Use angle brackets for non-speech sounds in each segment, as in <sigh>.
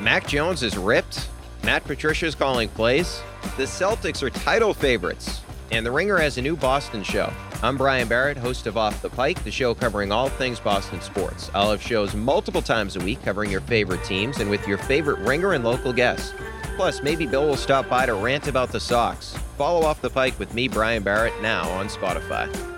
Mac Jones is ripped. Matt Patricia's calling plays. The Celtics are title favorites. And The Ringer has a new Boston show. I'm Brian Barrett, host of Off the Pike, the show covering all things Boston sports. I'll have shows multiple times a week covering your favorite teams and with your favorite ringer and local guests. Plus, maybe Bill will stop by to rant about the Sox. Follow Off the Pike with me, Brian Barrett, now on Spotify.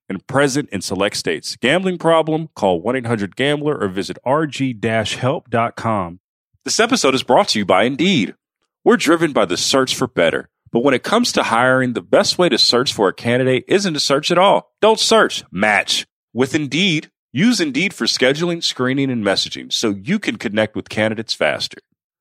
and present in select states. Gambling problem? Call 1 800 Gambler or visit rg help.com. This episode is brought to you by Indeed. We're driven by the search for better. But when it comes to hiring, the best way to search for a candidate isn't to search at all. Don't search, match. With Indeed, use Indeed for scheduling, screening, and messaging so you can connect with candidates faster.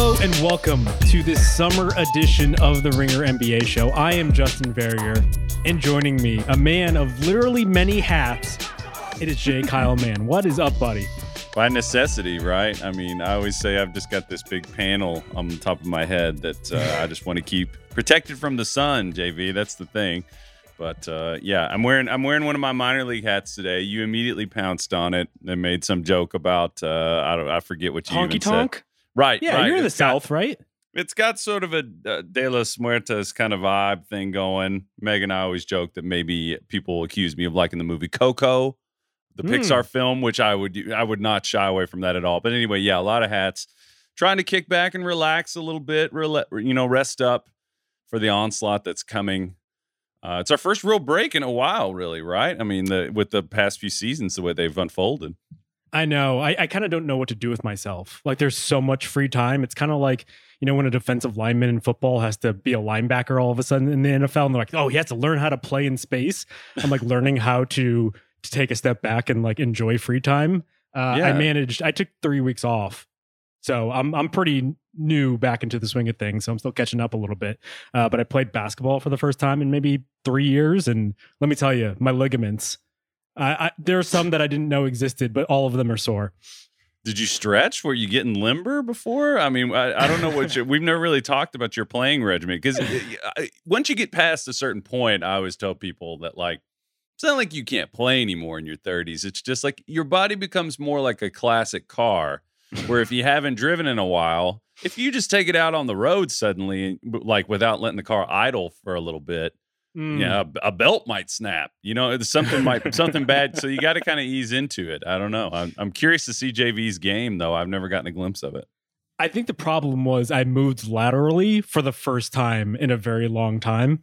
Hello and welcome to this summer edition of the Ringer NBA show. I am Justin Verrier, and joining me, a man of literally many hats, it is Jay Kyle Mann. What is up, buddy? By necessity, right? I mean, I always say I've just got this big panel on the top of my head that uh, I just want to keep protected from the sun, JV. That's the thing. But uh, yeah, I'm wearing I'm wearing one of my minor league hats today. You immediately pounced on it and made some joke about uh, I don't I forget what you Honky even tonk? said. Right. Yeah, right. you're in the It's got- South, right? It's got sort of a uh, De Los Muertos kind of vibe thing going. Meg and I always joke that maybe people accuse me of liking the movie Coco, the Hmm. Pixar film, which I would I would not shy away from that at all. But anyway, yeah, a lot of hats. Trying to kick back and relax a little bit, rela- you know, rest up for the onslaught that's coming. Uh, it's our first real break in a while, really, right? I mean, the with the past few seasons, the way they've unfolded. I know. I, I kind of don't know what to do with myself. Like, there's so much free time. It's kind of like, you know, when a defensive lineman in football has to be a linebacker all of a sudden in the NFL, and they're like, oh, he has to learn how to play in space. I'm like learning <laughs> how to to take a step back and like enjoy free time. Uh, I managed. I took three weeks off, so I'm I'm pretty new back into the swing of things. So I'm still catching up a little bit. Uh, but I played basketball for the first time in maybe three years, and let me tell you, my ligaments. I, there are some that I didn't know existed, but all of them are sore. Did you stretch? Were you getting limber before? I mean, I, I don't know what you, we've never really talked about your playing regimen because once you get past a certain point, I always tell people that like it's not like you can't play anymore in your 30s. It's just like your body becomes more like a classic car, where if you haven't driven in a while, if you just take it out on the road suddenly, like without letting the car idle for a little bit, Mm. yeah, a, a belt might snap. You know, it's something might something bad. So you <laughs> got to kind of ease into it. I don't know. I'm, I'm curious to see JV's game though. I've never gotten a glimpse of it. I think the problem was I moved laterally for the first time in a very long time.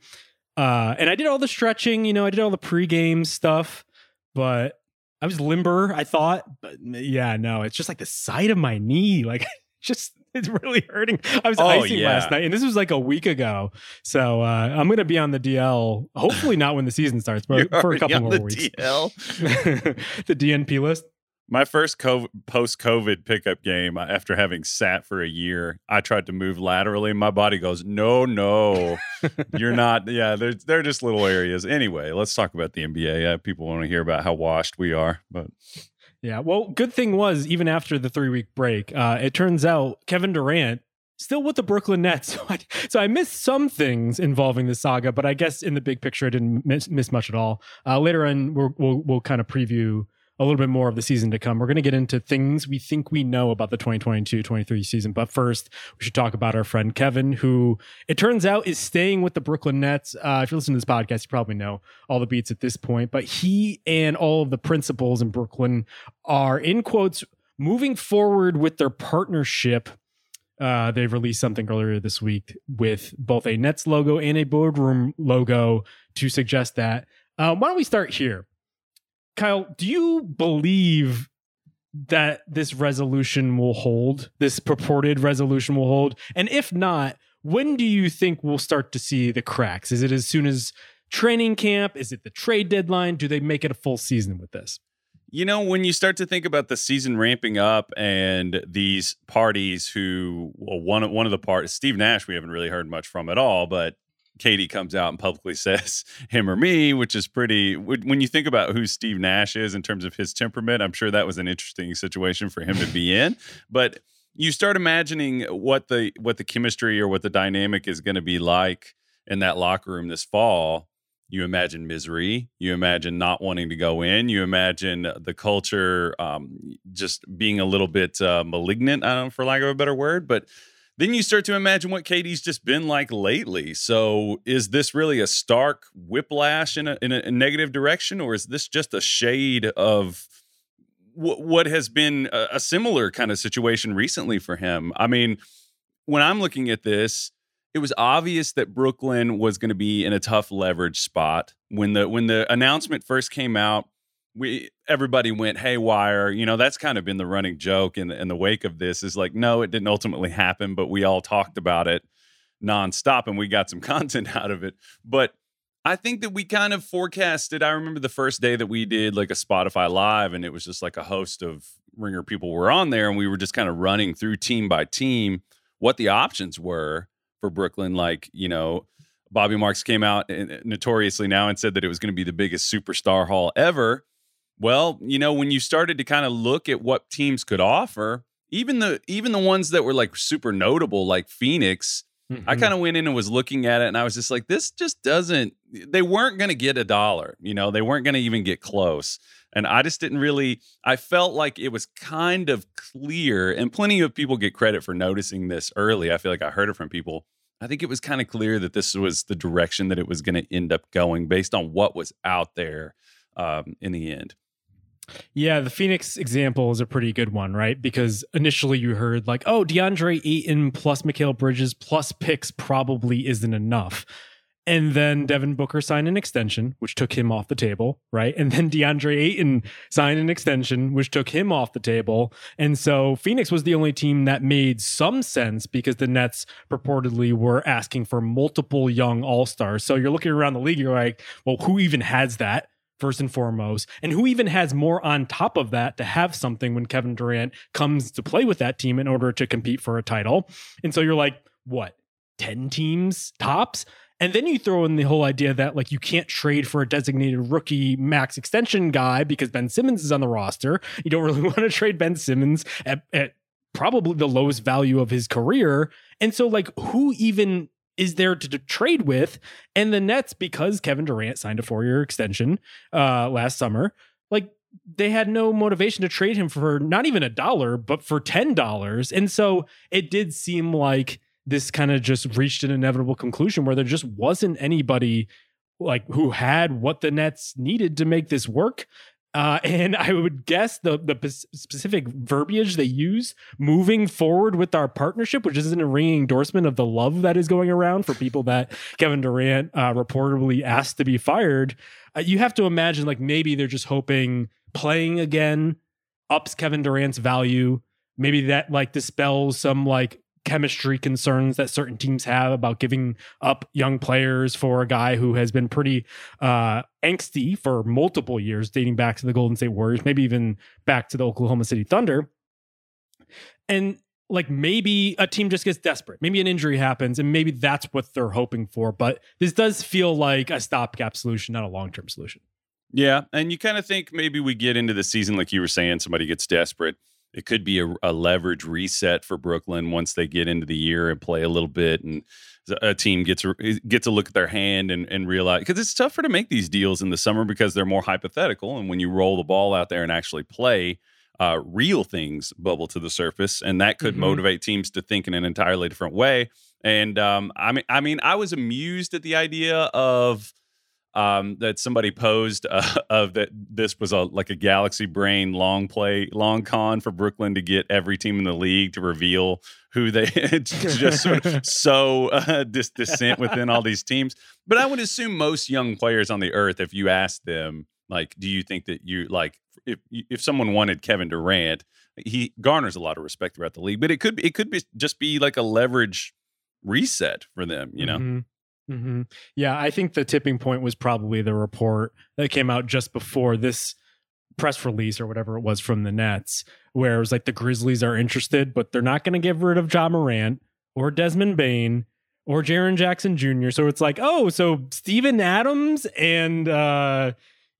Uh, and I did all the stretching, you know, I did all the pregame stuff, but I was limber, I thought. But yeah, no, it's just like the side of my knee. Like, <laughs> just, <laughs> it's really hurting. I was Oh, icing yeah. last night, and this was like a week ago. So uh, I'm going to be on the DL, hopefully not when the season starts, but <laughs> for a couple more the weeks. DL. <laughs> the DNP list. My first COVID, post-COVID pickup game uh, after having sat for a year, I tried to move laterally. My body goes, no, no, you're not. Yeah, they're they're just little areas. Anyway, let's talk about the NBA. Uh, people want to hear about how washed we are, but Yeah. Well, good thing was even after the three week break, uh, it turns out Kevin Durant still with the Brooklyn Nets. <laughs> So I, so I missed some things involving the saga, but I guess in the big picture, I didn't miss, miss much at all. Uh, later on, we'll, we'll we'll kind of preview a little bit more of the season to come. We're going to get into things we think we know about the 2022-23 season. But first, we should talk about our friend Kevin, who it turns out is staying with the Brooklyn Nets. Uh, if you listen to this podcast, you probably know all the beats at this point. But he and all of the principals in Brooklyn are, in quotes, moving forward with their partnership. Uh, they've released something earlier this week with both a Nets logo and a boardroom logo to suggest that. Uh, why don't we start here? Kyle, do you believe that this resolution will hold? This purported resolution will hold? And if not, when do you think we'll start to see the cracks? Is it as soon as training camp? Is it the trade deadline? Do they make it a full season with this? You know, when you start to think about the season ramping up and these parties who, well, one, one of the parties, Steve Nash, we haven't really heard much from at all, but KD comes out and publicly <laughs> says him or me, which is pretty. When you think about who Steve Nash is in terms of his temperament, I'm sure that was an interesting situation for him to be in. But you start imagining what the what the chemistry or what the dynamic is going to be like in that locker room this fall you imagine misery you imagine not wanting to go in you imagine the culture um, just being a little bit uh, malignant i don't know for lack of a better word but then you start to imagine what KD's just been like lately. So, is this really a stark whiplash in a, in a negative direction, or is this just a shade of w- what has been a, a similar kind of situation recently for him? I mean, when I'm looking at this, it was obvious that Brooklyn was going to be in a tough leverage spot when the when the announcement first came out. We everybody went haywire. You know that's kind of been the running joke in the, in the wake of this. Is like no, it didn't ultimately happen, but we all talked about it nonstop, and we got some <laughs> content out of it. But I think that we kind of forecasted. I remember the first day that we did like a Spotify live, and it was just like a host of ringer people were on there, and we were just kind of running through team by team what the options were for Brooklyn. Like, you know, Bobby Marks came out eh, eh, notoriously now and said that it was going to be the biggest superstar haul ever. Well, you know, when you started to kind of look at what teams could offer, even the even the ones that were like super notable, like Phoenix, mm-hmm. I kind of went in and was looking at it, and I was just like, this just doesn't. They weren't going to get a dollar, you know, they weren't going to even get close. And I just didn't really, I felt like it was kind of clear, and plenty of people get credit for noticing this early. I feel like I heard it from people. I think it was kind of clear that this was the direction that it was going to end up going based on what was out there um, in the end. Yeah, the Phoenix example is a pretty good one, right? Because initially you heard like, oh, DeAndre Ayton plus Mikal Bridges plus picks probably isn't enough. And then Devin Booker signed an extension, which took him off the table, right? And then DeAndre Ayton signed an extension, which took him off the table. And so Phoenix was the only team that made some sense because the Nets purportedly were asking for multiple young all stars. So you're looking around the league, you're like, well, who even has that? First and foremost, and who even has more on top of that to have something when Kevin Durant comes to play with that team in order to compete for a title. And so you're like, what, 10 teams tops? And then you throw in the whole idea that like you can't trade for a designated rookie max extension guy because Ben Simmons is on the roster. You don't <laughs> really want to trade Ben Simmons at, at probably the lowest value of his career. And so like who even is there to, trade with? And the Nets, because Kevin Durant signed a four-year extension uh last summer, like they had no motivation to trade him for not even a dollar, but for ten dollars. And so it did seem like this kind of just reached an inevitable conclusion where there just wasn't anybody like who had what the Nets needed to make this work. Uh, and I would guess the the specific verbiage they use moving forward with our partnership, which isn't a ringing endorsement of the love that is going around for people that Kevin Durant uh, reportedly asked to be fired. Uh, you have to imagine like maybe they're just hoping playing again ups Kevin Durant's value. Maybe that like dispels some like chemistry concerns that certain teams have about giving up young players for a guy who has been pretty uh, angsty for multiple years, dating back to the Golden State Warriors, maybe even back to the Oklahoma City Thunder. And like maybe a team just gets desperate. Maybe an injury happens, and maybe that's what they're hoping for. But this does feel like a stopgap solution, not a long term solution. Yeah. And you kind of think maybe we get into the season, like you were saying, somebody gets desperate it could be a, a leverage reset for Brooklyn once they get into the year and play a little bit and a team gets gets a look at their hand and, and realize because it's tougher to make these deals in the summer because they're more hypothetical and when you roll the ball out there and actually play uh, real things bubble to the surface and that could mm-hmm. motivate teams to think in an entirely different way and um, I mean I mean I was amused at the idea of um, that somebody posed uh, <laughs> of that this was a like a galaxy brain long play long con for Brooklyn to get every team in the league to reveal who they <laughs> just sort of <laughs> so uh, dis- dissent within all these teams. But I would assume most young players on the earth, if you ask them, like, do you think that you like if if someone wanted Kevin Durant, he garners a lot of respect throughout the league, but it could it could be just be like a leverage reset for them, you know. Mm-hmm. Mm-hmm. Yeah, I think the tipping point was probably the report that came out just before this press release or whatever it was from the Nets, where it was like the Grizzlies are interested, but they're not going to get rid of Ja Morant or Desmond Bane or Jaren Jackson Jr. So it's like, oh, so Steven Adams and uh,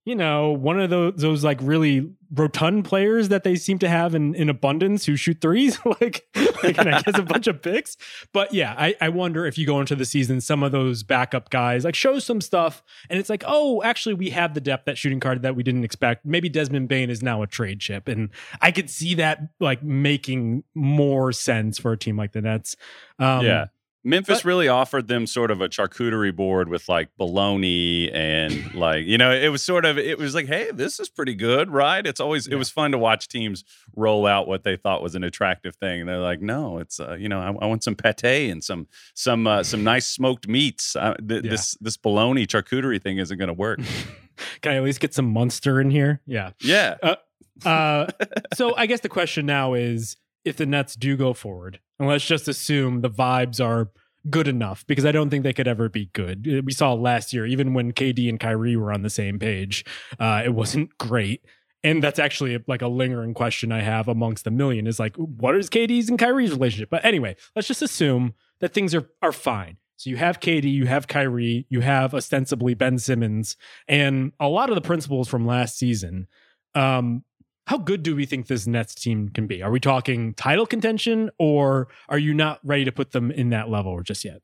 you know, one of those those like really rotund players that they seem to have in, in abundance who shoot threes, <laughs> like, like and I guess a bunch of picks. But yeah, I, I wonder if you go into the season, some of those backup guys like show some stuff, and it's like, oh, actually, we have the depth that shooting card that we didn't expect. Maybe Desmond Bane is now a trade chip, and I could see that like making more sense for a team like the Nets. Um, yeah. Memphis but, really offered them sort of a charcuterie board with like bologna and <laughs> like you know it was sort of it was like hey this is pretty good right? It's always yeah. it was fun to watch teams roll out what they thought was an attractive thing and they're like no it's uh, you know I, I, want some pate and some some uh, some <laughs> nice smoked meats. Uh, th- yeah. this this bologna charcuterie thing isn't going to work. <laughs> Can I at least get some Munster in here? Yeah. Yeah. Uh, uh, so I guess the question now is if the Nets do go forward, and let's just assume the vibes are good enough because I don't think they could ever be good. Uh, we saw last year, even when KD and Kyrie were on the same page, uh, it wasn't great. And that's actually like a lingering question I have amongst a million is like, what is KD's and Kyrie's relationship? But anyway, let's just assume that things are are fine. So you have KD, you have Kyrie, you have ostensibly Ben Simmons, and a lot of the principles from last season. Um, how good do we think this Nets team can be? Are we talking title contention or are you not ready to put them in that level just yet?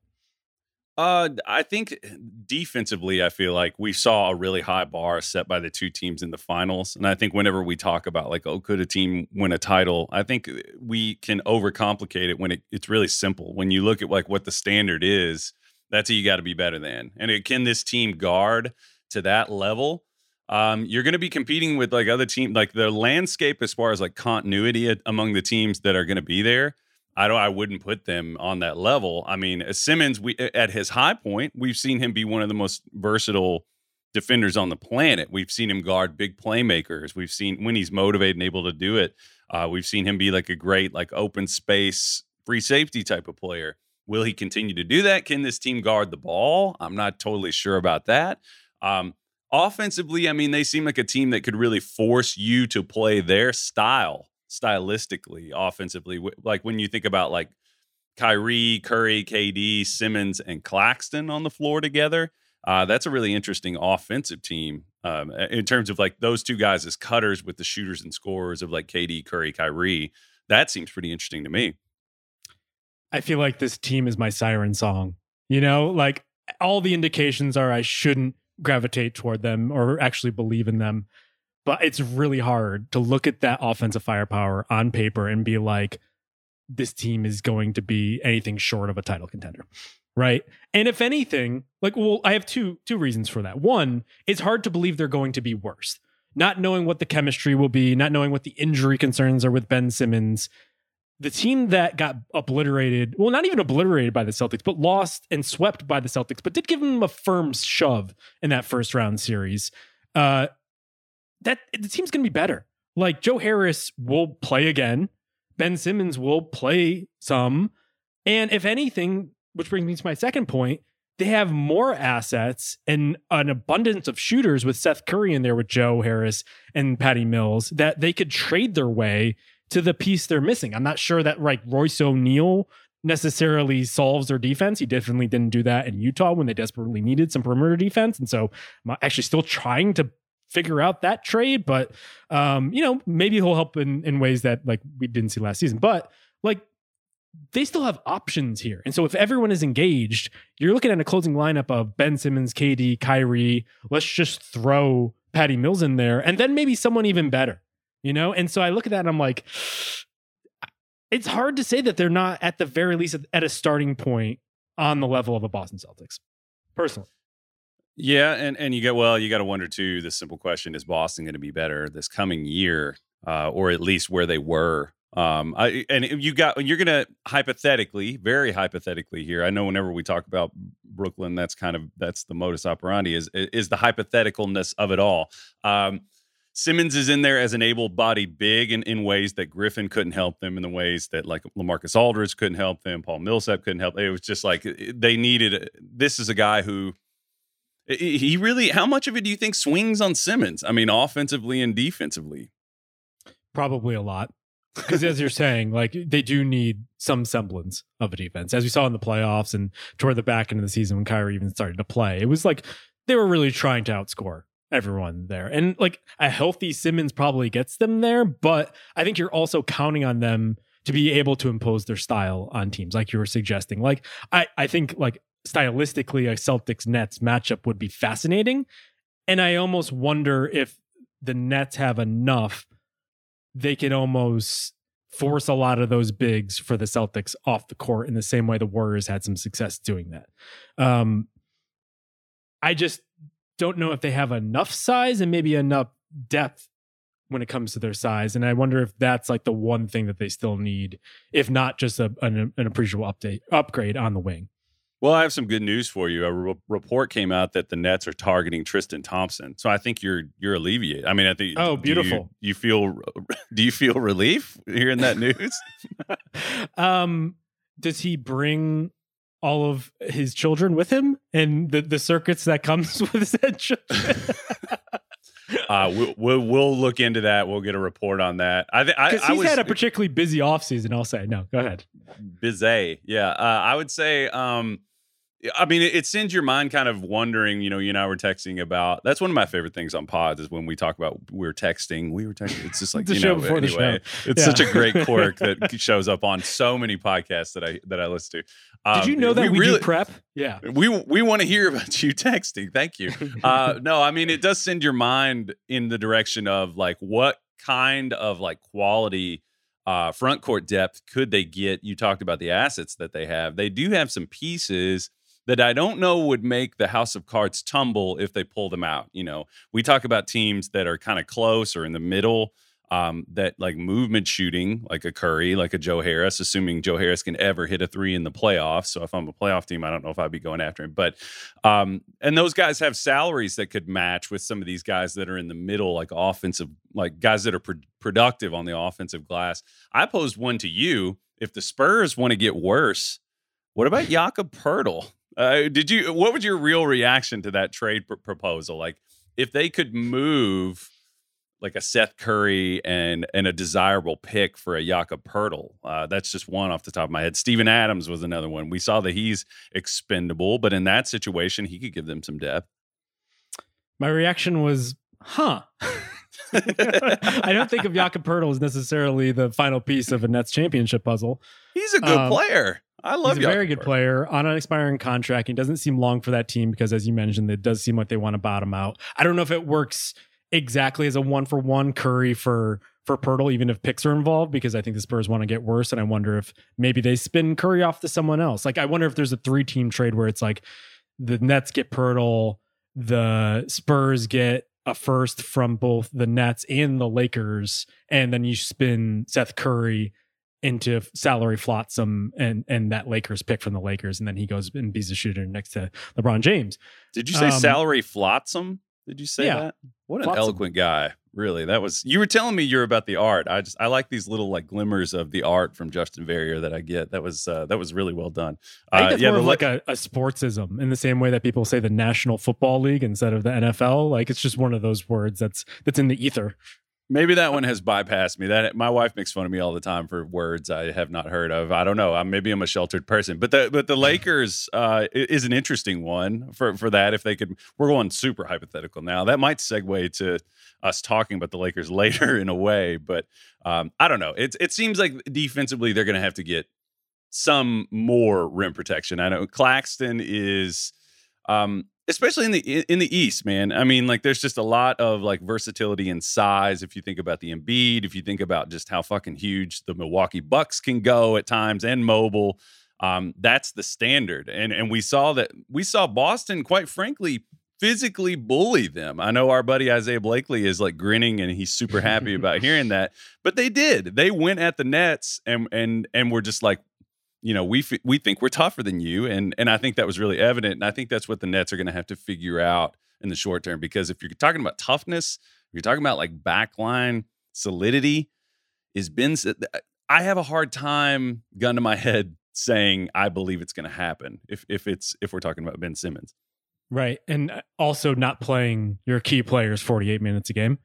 Uh, I think defensively, I feel like we saw a really high bar set by the two teams in the finals, and I think whenever we talk about like, oh, could a team win a title? I think we can overcomplicate it when it, it's really simple. When you look at like what the standard is, that's who you got to be better than. And can this team guard to that level? Um, you're going to be competing with like other teams, like the landscape as far as like continuity among the teams that are going to be there. I don't. I wouldn't put them on that level. I mean, Simmons, we at his high point, we've seen him be one of the most versatile defenders on the planet. We've seen him guard big playmakers. We've seen when he's motivated and able to do it. Uh, we've seen him be like a great like open space free safety type of player. Will he continue to do that? Can this team guard the ball? I'm not totally sure about that. Um, Offensively, I mean, they seem like a team that could really force you to play their style stylistically, offensively. Like when you think about like Kyrie, Curry, KD, Simmons, and Claxton on the floor together, uh, that's a really interesting offensive team um, in terms of like those two guys as cutters with the shooters and scorers of like KD, Curry, Kyrie. That seems pretty interesting to me. I feel like this team is my siren song. You know, like all the indications are I shouldn't gravitate toward them or actually believe in them. But it's really hard to look at that offensive firepower on paper and be like, this team is going to be anything short of a title contender. Right. And if anything, like, well, I have two two reasons for that. One, it's hard to believe they're going to be worse. Not knowing what the chemistry will be, not knowing what the injury concerns are with Ben Simmons, the team that got obliterated, well, not even obliterated by the Celtics, but lost and swept by the Celtics, but did give them a firm shove in that first round series. Uh, that the team's going to be better. Like Joe Harris will play again. Ben Simmons will play some. And if anything, which brings me to my second point, they have more assets and an abundance of shooters with Seth Curry in there with Joe Harris and Patty Mills that they could trade their way to the piece they're missing. I'm not sure that like Royce O'Neale necessarily solves their defense. He definitely didn't do that in Utah when they desperately needed some perimeter defense. And so I'm actually still trying to figure out that trade, but um, you know, maybe he'll help in in ways that like we didn't see last season. But like they still have options here. And so if everyone is engaged, you're looking at a closing lineup of Ben Simmons, KD, Kyrie. Let's just throw Patty Mills in there and then maybe someone even better, you know? And so I look at that and I'm like, it's hard to say that they're not at the very least at a starting point on the level of a Boston Celtics, personally. Yeah, and and you get well, you got to wonder too. The simple question is: Boston going to be better this coming year, uh, or at least where they were um, I and you got you're gonna hypothetically, very hypothetically here. I know whenever we talk about Brooklyn, that's kind of that's the modus operandi is is the hypotheticalness of it all. Um, Simmons is in there as an able-bodied big in, in ways that Griffin couldn't help them, in the ways that like LaMarcus Aldridge couldn't help them, Paul Millsap couldn't help. It was just like they needed. Uh, this is a guy who he really. How much of it do you think swings on Simmons? I mean, offensively and defensively. Probably a lot because as you're saying, like they do need some semblance of a defense, as we saw in the playoffs and toward the back end of the season when Kyrie even started to play. It was like they were really trying to outscore everyone there, and like a healthy Simmons probably gets them there, but I think you're also counting on them to be able to impose their style on teams, like you were suggesting. Like I, I think like stylistically, a Celtics Nets matchup would be fascinating, and I almost wonder if the Nets have enough they can almost force a lot of those bigs for the Celtics off the court in the same way the Warriors had some success doing that. Um, I just don't know if they have enough size and maybe enough depth when it comes to their size. And I wonder if that's like the one thing that they still need, if not just a, an, an appreciable update upgrade on the wing. Well, I have some good news for you. A re- report came out that the Nets are targeting Tristan Thompson, so I think you're you're alleviated. I mean, I think. Oh, beautiful. You, you, feel? <laughs> Do you feel relief hearing that news? <laughs> um, does he bring all of his children with him and the the circuits that comes <laughs> with said children? <laughs> uh, we'll, we'll, we'll look into that. We'll get a report on that. I think he's I was, had a particularly busy offseason. I'll say no. Go ahead. Busy, yeah. Uh, I would say. Um, I mean, it, it, sends your mind kind of wondering. You know, you and I were texting about. That's one of my favorite things on pods is when we talk about we're texting. We were texting. It's just <laughs> like the you show know. Anyway, it's yeah. such a great <laughs> quirk that shows up on so many podcasts that I that I listen to. Um, Did you know that we, we really, do prep? Yeah, we we want to hear about you <laughs> texting. Thank you. Uh, no, I mean it does send your mind in the direction of like what kind of like quality uh, front court depth could they get? You talked about the assets that they have. They do have some pieces that I don't know would make the house of cards tumble if they pull them out. You know, we talk about teams that are kind of close or in the middle. Um, that like movement shooting, like a Curry, like a Joe Harris, assuming Joe Harris can ever hit a three in the playoffs. So if I'm a playoff team, I don't know if I'd be going after him. But um, and those guys have salaries that could match with some of these guys that are in the middle, like offensive, like guys that are pro- productive on the offensive glass. I posed one to you. If the Spurs want to get worse, what about Jakob Poeltl? Uh, did you? What was your real reaction to that trade pr- proposal? Like, if they could move like a Seth Curry and and a desirable pick for a Jakob Poeltl, uh, that's just one off the top of my head. Steven Adams was another one. We saw that he's expendable, but in that situation, he could give them some depth. My reaction was, "Huh." <laughs> <laughs> I don't think of Jakob Poeltl as necessarily the final piece of a Nets championship puzzle. He's a good um, player. I love. He's a very good player on an expiring contract. He doesn't seem long for that team because, as you mentioned, it does seem like they want to bottom out. I don't know if it works exactly as a one for one Curry for for Poeltl, even if picks are involved, because I think the Spurs want to get worse, and I wonder if maybe they spin Curry off to someone else. Like I wonder if there's a three team trade where it's like the Nets get Poeltl, the Spurs get a first from both the Nets and the Lakers, and then you spin Seth Curry into salary flotsam and and that Lakers pick from the Lakers, and then he goes and beats a shooter next to LeBron James. Did you say um, salary flotsam? Did you say yeah, that? What an flotsam. eloquent guy. Really, that was you were telling me you're about the art. I just I like these little like glimmers of the art from Justin Verrier that I get. That was uh, that was really well done. I think uh, that's yeah, more of like a, a sportsism in the same way that people say the National Football League instead of the NFL. Like it's just one of those words that's that's in the ether. Maybe that one has bypassed me. That my wife makes fun of me all the time for words I have not heard of. I don't know. I'm, maybe I'm a sheltered person, but the but the <laughs> Lakers uh, is an interesting one for for that. If they could, we're going super hypothetical now. That might segue to us talking about the Lakers <laughs> later in a way, but um, I don't know. It it seems like defensively they're going to have to get some more rim protection. I know Claxton is um, especially in the in the East, man. I mean, like there's just a lot of like versatility and size. If you think about the Embiid, if you think about just how fucking huge the Milwaukee Bucks can go at times and mobile, um, that's the standard. And and we saw that we saw Boston, quite frankly, physically bully them. I know our buddy Isaiah Blakely is like grinning and he's super happy about hearing <laughs> that, but they did. They went at the Nets and and and were just like you know, we f- we think we're tougher than you, and and I think that was really evident, and I think that's what the Nets are going to have to figure out in the short term because if you're talking about toughness, if you're talking about like backline solidity, is Ben? I have a hard time, gun to my <laughs> head, saying I believe it's going to happen if if it's if we're talking about Ben Simmons, right? And uh, also not playing your key players 48 minutes a game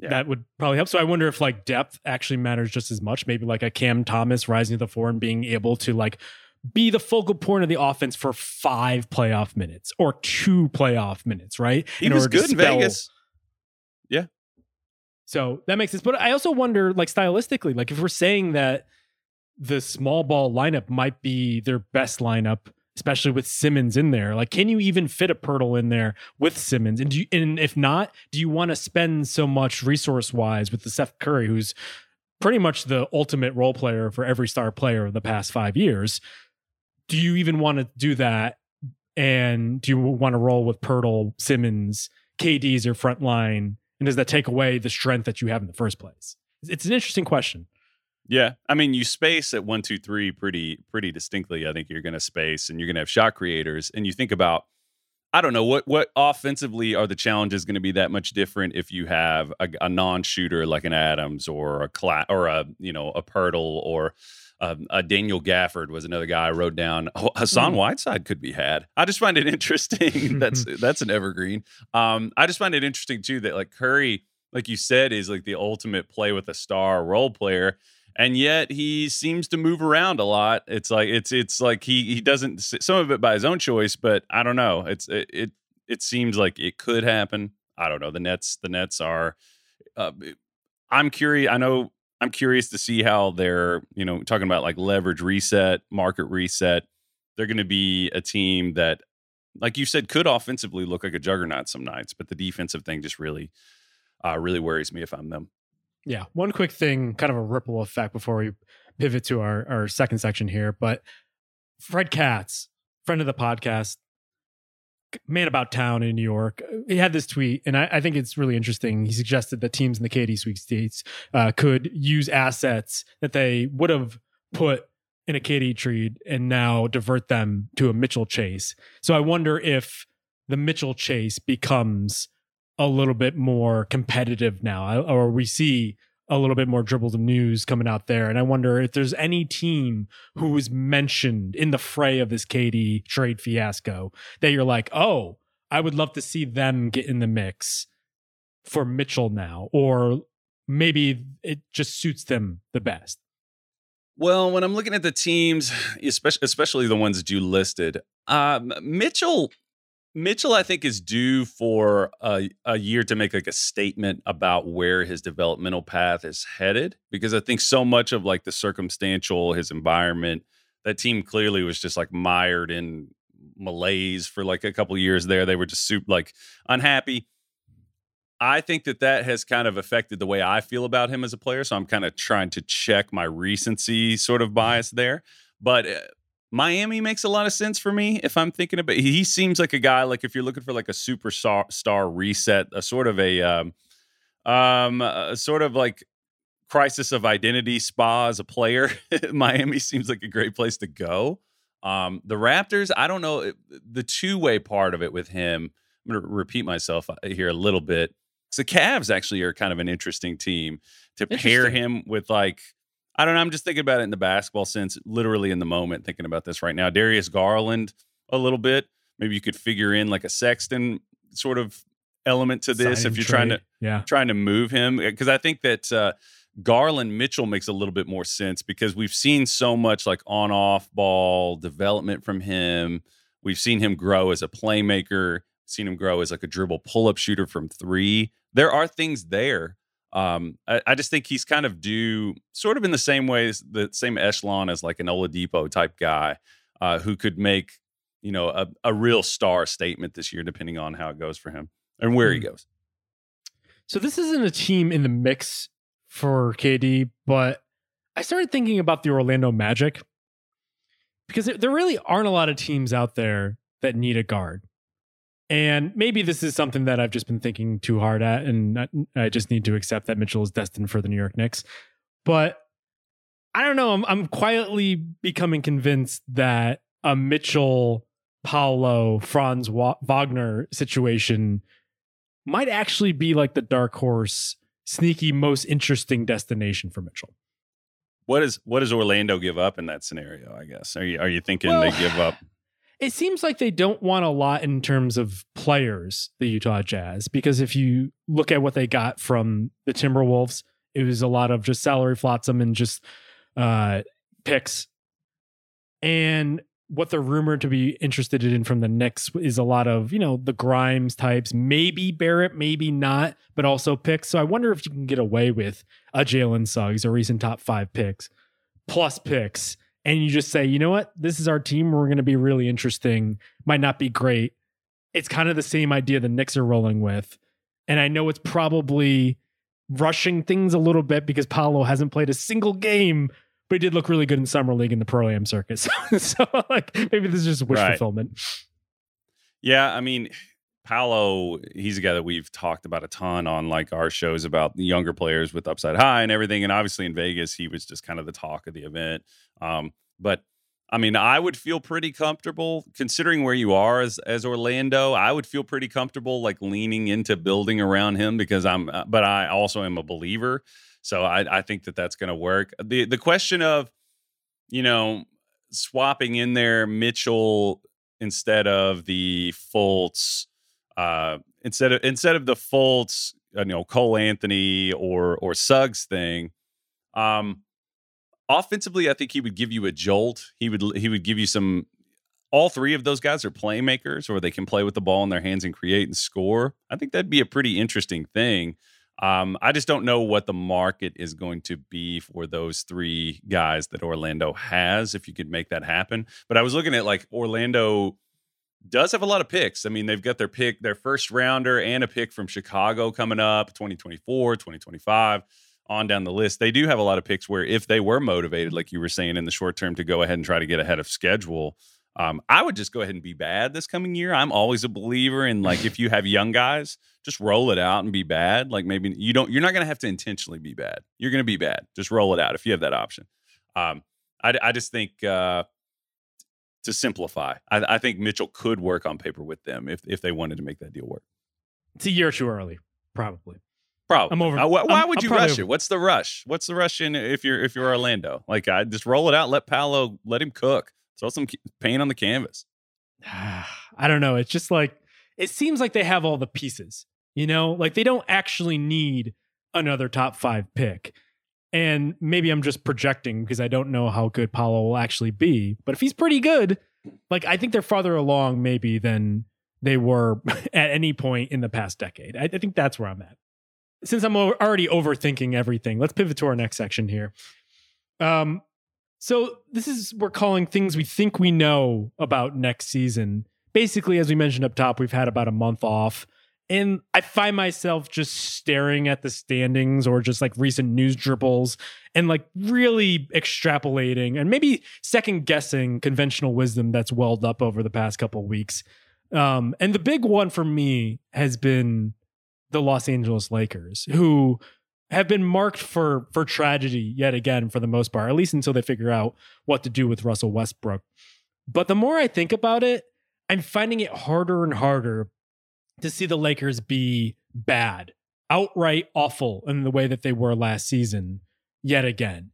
yeah. that would probably help. So I wonder if like depth actually matters just as much. Maybe like a Cam Thomas rising to the floor and being able to like be the focal point of the offense for five playoff minutes or two playoff minutes, right? He in was good in Vegas. Yeah. So that makes sense. But I also wonder, like stylistically, like if we're saying that the small ball lineup might be their best lineup especially with Simmons in there. Like, can you even fit a Poeltl in there with Simmons? And do you, and if not, do you want to spend so much resource wise with the Seth Curry, who's pretty much the ultimate role player for every star player of the past five years? Do you even want to do that? And do you want to roll with Poeltl, Simmons, KD's your front line? And does that take away the strength that you have in the first place? It's an interesting question. Yeah, I mean, you space at one, two, three pretty pretty distinctly. I think you're going to space, and you're going to have shot creators. And you think about, I don't know what what offensively are the challenges going to be that much different if you have a, a non-shooter like an Adams or a Cla- or a you know a Poeltl or um, a Daniel Gafford was another guy I wrote down. Oh, Hassan mm. Whiteside could be had. I just find it interesting. <laughs> that's <laughs> that's an evergreen. Um, I just find it interesting too that like Curry, like you said, is like the ultimate play with a star role player and yet he seems to move around a lot. It's like it's it's like he he doesn't some of it by his own choice, but I don't know. It's it it, it seems like it could happen. I don't know. The Nets the Nets are. Uh, I'm curious. I know I'm curious to see how they're you know talking about like leverage reset, market reset. They're going to be a team that, like you said, could offensively look like a juggernaut some nights, but the defensive thing just really, uh, really worries me if I'm them. Yeah. One quick thing, kind of a ripple effect before we pivot to our, our second section here. But Fred Katz, friend of the podcast, man about town in New York, he had this tweet, and I, I think it's really interesting. He suggested that teams in the KD sweepstakes uh, could use assets that they would have put in a KD trade and now divert them to a Mitchell Chase. So I wonder if the Mitchell Chase becomes a little bit more competitive now, or we see a little bit more dribbles of news coming out there. And I wonder if there's any team who was mentioned in the fray of this KD trade fiasco that you're like, oh, I would love to see them get in the mix for Mitchell now, or maybe it just suits them the best. Well, when I'm looking at the teams, especially especially the ones that you listed, um, Mitchell Mitchell, I think, is due for a, a year to make like a statement about where his developmental path is headed. Because I think so much of like the circumstantial, his environment, that team clearly was just like mired in malaise for like a couple years there. They were just super like unhappy. I think that that has kind of affected the way I feel about him as a player. So I'm kind of trying to check my recency sort of bias there. But uh, Miami makes a lot of sense for me if I'm thinking about. He seems like a guy like if you're looking for like a superstar star reset, a sort of a um, um, a sort of like crisis of identity spa as a player. <laughs> Miami seems like a great place to go. Um, the Raptors, I don't know the two way part of it with him. I'm going to repeat myself uh, here a little bit. So Cavs actually are kind of an interesting team to pair him with like I don't know. I'm just thinking about it in the basketball sense, literally in the moment, thinking about this right now. Darius Garland, a little bit. Maybe you could figure in like a Sexton sort of element to this Sign if you're trade. trying to yeah. trying to move him because I think that uh, Garland Mitchell makes a little bit more sense because we've seen so much like on off ball development from him. We've seen him grow as a playmaker, seen him grow as like a dribble pull up shooter from three. There are things there. Um, I, I just think he's kind of due sort of in the same ways, the same echelon as like an Oladipo type guy uh, who could make, you know, a, a real star statement this year, depending on how it goes for him and where he Hmm. goes. So this isn't a team in the mix for KD, but I started thinking about the Orlando Magic because there- there really aren't a lot of teams out there that need a guard. And maybe this is something that I've just been thinking too hard at, and I- I just need to accept that Mitchell is destined for the New York Knicks. But I don't know. I'm, I'm quietly becoming convinced that a Mitchell, Paolo, Franz Wa- Wagner situation might actually be like the dark horse, sneaky, most interesting destination for Mitchell. What is what does Orlando give up in that scenario? I guess are you are you thinking Well, they give up? It seems like they don't want a lot in terms of players, the Utah Jazz, because if you look at what they got from the Timberwolves, it was a lot of just salary flotsam and just uh, picks. And what they're rumored to be interested in from the Knicks is a lot of, you know, the Grimes types, maybe Barrett, maybe not, but also picks. So I wonder if you can get away with a Jalen Suggs, a recent top five picks, plus picks, and you just say, you know what, this is our team. We're going to be really interesting. Might not be great. It's kind of the same idea the Knicks are rolling with. And I know it's probably rushing things a little bit because Paolo hasn't played a single game, but he did look really good in summer league in the pro am circuit. So, <laughs> so like maybe this is just wish Right. fulfillment. Yeah, I mean, Paolo, he's a guy that we've talked about a ton on like our shows about younger players with upside high and everything. And obviously in Vegas, he was just kind of the talk of the event. Um, but I mean, I would feel pretty comfortable considering where you are as as Orlando. I would feel pretty comfortable like leaning into building around him because I'm. uh, But I also am a believer, so I, I think that that's going to work. the The question of, you know, swapping in there Mitchell instead of the Fultz, uh, instead of instead of the Fultz, uh, you know, Cole Anthony or or Suggs thing. Um, offensively, I think he would give you a jolt. He would he would give you some. All three of those guys are playmakers, or they can play with the ball in their hands and create and score. I think that'd be a pretty interesting thing. Um, I just don't know what the market is going to be for those three guys that Orlando has. If you could make that happen, but I was looking at like Orlando does have a lot of picks. I mean, they've got their pick, their first rounder, and a pick from Chicago coming up 2024, 2025, on down the list. They do have a lot of picks where if they were motivated, like you were saying in the short term, to go ahead and try to get ahead of schedule, um, I would just go ahead and be bad this coming year. I'm always a believer in like if you have young guys, just roll it out and be bad. Like maybe you don't, you're not going to have to intentionally be bad. You're going to be bad. Just roll it out if you have that option. Um, I, I just think uh, to simplify, I, I think Mitchell could work on paper with them if if they wanted to make that deal work. It's a year too early, probably. Probably. I'm over- Uh, wh- why I'm- would you rush over- it? What's the rush? What's the rush in if you're if you're Orlando? Like, I just roll it out, let Paolo let him cook, throw some paint on the canvas. <sighs> I don't know. It's just like it seems like they have all the pieces. You know, like they don't actually need another top five pick. And maybe I'm just projecting because I don't know how good Paolo will actually be. But if he's pretty good, like I think they're farther along maybe than they were <laughs> at any point in the past decade. I, I think that's where I'm at. Since I'm already overthinking everything, let's pivot to our next section here. Um, so this is we're calling things we think we know about next season. Basically, as we mentioned up top, we've had about a month off. And I find myself just staring at the standings or just like recent news dribbles and like really extrapolating and maybe second guessing conventional wisdom that's welled up over the past couple weeks. Um, and the big one for me has been the Los Angeles Lakers, who have been marked for for tragedy yet again for the most part, at least until they figure out what to do with Russell Westbrook. But the more I think about it, I'm finding it harder and harder to see the Lakers be bad, outright awful in the way that they were last season yet again.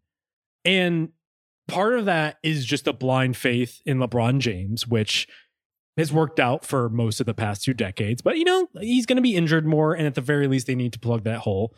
And part of that is just a blind faith in LeBron James, which has worked out for most of the past two decades. But you know, he's going to be injured more, and at the very least, they need to plug that hole.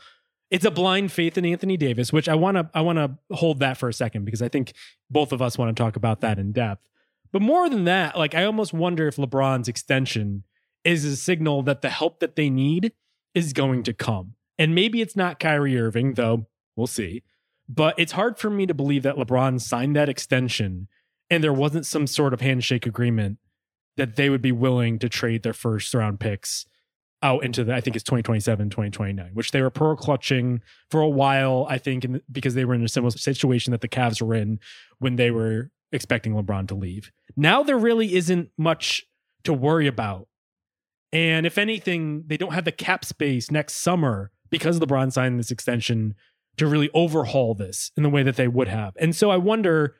It's a blind faith in Anthony Davis, which I want to I want to hold that for a second because I think both of us want to talk about that in depth. But more than that, like I almost wonder if LeBron's extension is a signal that the help that they need is going to come. And maybe it's not Kyrie Irving, though we'll see. But it's hard for me to believe that LeBron signed that extension and there wasn't some sort of handshake agreement that they would be willing to trade their first round picks out into the I think it's 2027 2029 which they were pearl clutching for a while I think in, because they were in a similar situation that the Cavs were in when they were expecting LeBron to leave. Now there really isn't much to worry about. And if anything, they don't have the cap space next summer because LeBron signed this extension to really overhaul this in the way that they would have. And so I wonder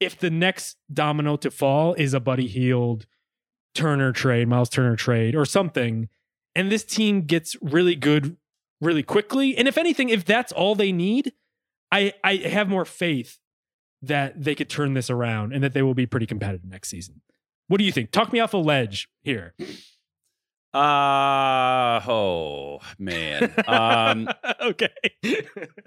if the next domino to fall is a Buddy Hield Turner trade, Miles Turner trade, or something, and this team gets really good really quickly. And if anything, if that's all they need, I I have more faith that they could turn this around and that they will be pretty competitive next season. What do you think? Talk me off a ledge here. Uh oh man. Um <laughs> okay.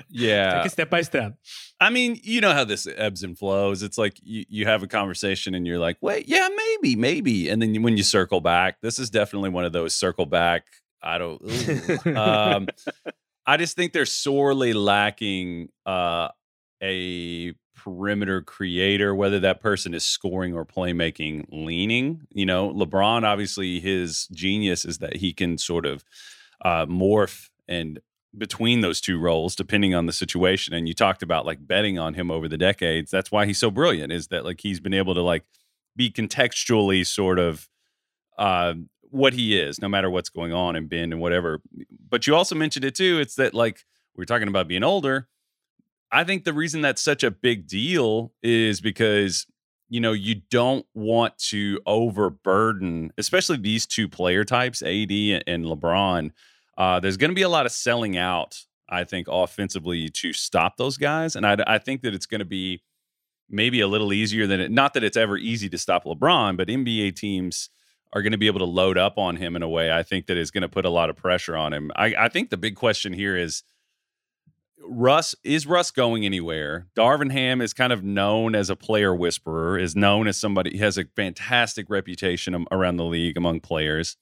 yeah. Take it step by step. I mean, you know how this ebbs and flows. It's like you, you have a conversation and you're like, wait, yeah, maybe, maybe. And then when you circle back, this is definitely one of those circle back. I don't <laughs> um I just think they're sorely lacking uh a perimeter creator, whether that person is scoring or playmaking leaning. You know, LeBron, obviously, his genius is that he can sort of uh, morph and between those two roles depending on the situation and you talked about like betting on him over the decades that's why he's so brilliant is that like he's been able to like be contextually sort of uh what he is no matter what's going on and been and whatever but you also mentioned it too it's that like we we're talking about being older I think the reason that's such a big deal is because you know you don't want to overburden, especially these two player types, AD and LeBron. Uh, there's going to be a lot of selling out, I think, offensively to stop those guys, and I, I think that it's going to be maybe a little easier than it. Not that it's ever easy to stop LeBron, but NBA teams are going to be able to load up on him in a way I think that is going to put a lot of pressure on him. I, I think the big question here is Russ is Russ going anywhere? Darvin Ham is kind of known as a player whisperer, is known as somebody has a fantastic reputation around the league among players.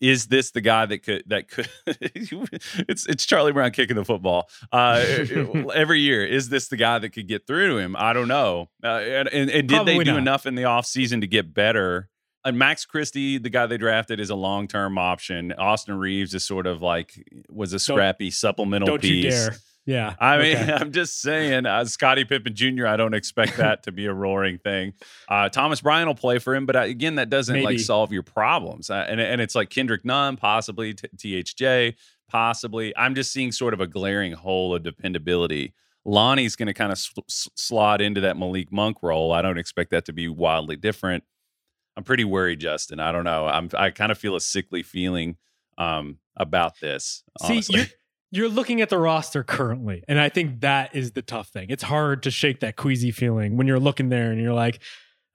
Is this the guy that could that could? <laughs> it's it's Charlie Brown kicking the football uh, <laughs> every year. Is this the guy that could get through to him? I don't know. Uh, and, and, and, did Probably they do not. enough in the offseason to get better? And Max Christie, the guy they drafted, is a long term option. Austin Reaves is sort of like was a scrappy don't, supplemental don't piece. Yeah. I mean, okay. <laughs> I'm just saying, uh, Scottie Pippen Jr., I don't expect that to be a roaring thing. Uh, Thomas Bryant will play for him, but uh, again, that doesn't Maybe. like solve your problems. Uh, and, and it's like Kendrick Nunn, possibly T- THJ, possibly. I'm just seeing sort of a glaring hole of dependability. Lonnie's going to kind of sl- slot into that Malik Monk role. I don't expect that to be wildly different. I'm pretty worried, Justin. I don't know. I'm I kind of feel a sickly feeling um, about this. Honestly. See, you're looking at the roster currently, and I think that is the tough thing. It's hard to shake that queasy feeling when you're looking there and you're like,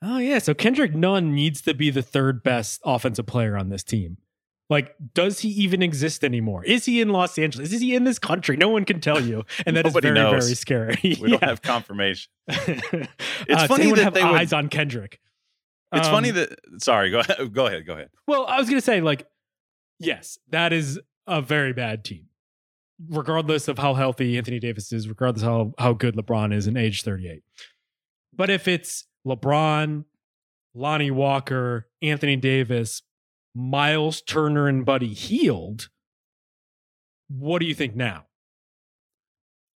oh yeah, so Kendrick Nunn needs to be the third best offensive player on this team. Like, does he even exist anymore? Is he in Los Angeles? Is he in this country? No one can tell you, and that is very, knows. very scary. We yeah. don't have confirmation. <laughs> it's uh, funny that have they eyes would... on Kendrick. It's um, funny that. Sorry, go ahead. <laughs> Go ahead. Go ahead. Well, I was going to say, like, yes, that is a very bad team regardless of how healthy Anthony Davis is, regardless of how, how good LeBron is in age 38. But if it's LeBron, Lonnie Walker, Anthony Davis, Miles Turner, and Buddy Hield, what do you think now?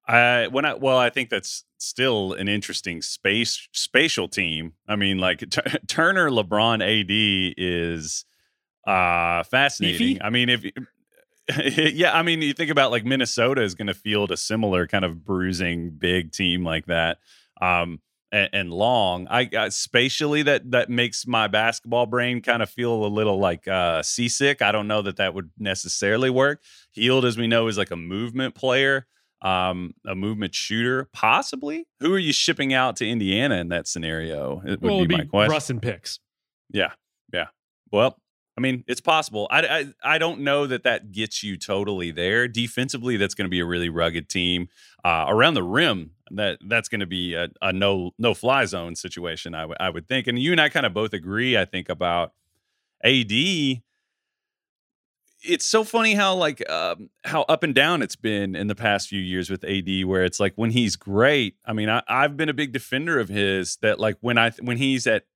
I when I well, I think that's still an interesting space spatial team. I mean, like T- Turner, LeBron, AD is uh fascinating. Beefy? I mean, if <laughs> yeah, I mean, you think about like Minnesota is going to field a similar kind of bruising big team like that. Um, and, and long, I uh, spatially that that makes my basketball brain kind of feel a little like uh, seasick. I don't know that that would necessarily work. Hield, as we know, is like a movement player, um, a movement shooter, possibly. Who are you shipping out to Indiana in that scenario? It would well, be, be my question. Russ and picks. Yeah, yeah. Well, I mean, it's possible. I, I I don't know that that gets you totally there. Defensively, that's going to be a really rugged team. Uh, around the rim, that that's going to be a, a no no fly zone situation. I would I would think, and you and I kind of both agree. I think about AD. It's so funny how like um, how up and down it's been in the past few years with AD, where it's like when he's great. I mean, I, I've been a big defender of his. That like when I when he's at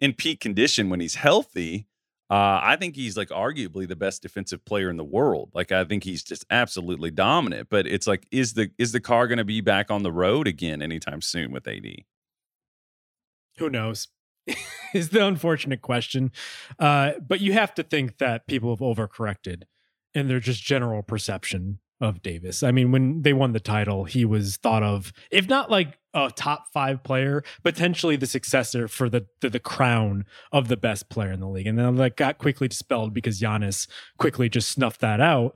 in peak condition when he's healthy, uh, I think he's like arguably the best defensive player in the world. Like I think he's just absolutely dominant. But it's like, is the is the car going to be back on the road again anytime soon with AD? Who knows? <laughs> is the unfortunate question. Uh, but you have to think that people have overcorrected in their just general perception of Davis. I mean, when they won the title, he was thought of, if not like a top five player, potentially the successor for the, the, the crown of the best player in the league. And then that got quickly dispelled because Giannis quickly just snuffed that out.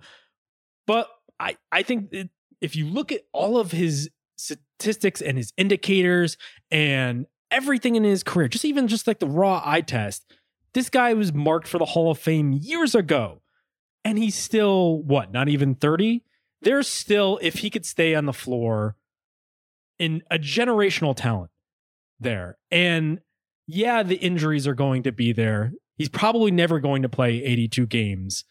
But I I think it, if you look at all of his statistics and his indicators and everything in his career, just even just like the raw eye test, this guy was marked for the Hall of Fame years ago. And he's still what, not even 30? there's still, if he could stay on the floor, in a generational talent there. And yeah, the injuries are going to be there. He's probably never going to play 82 games,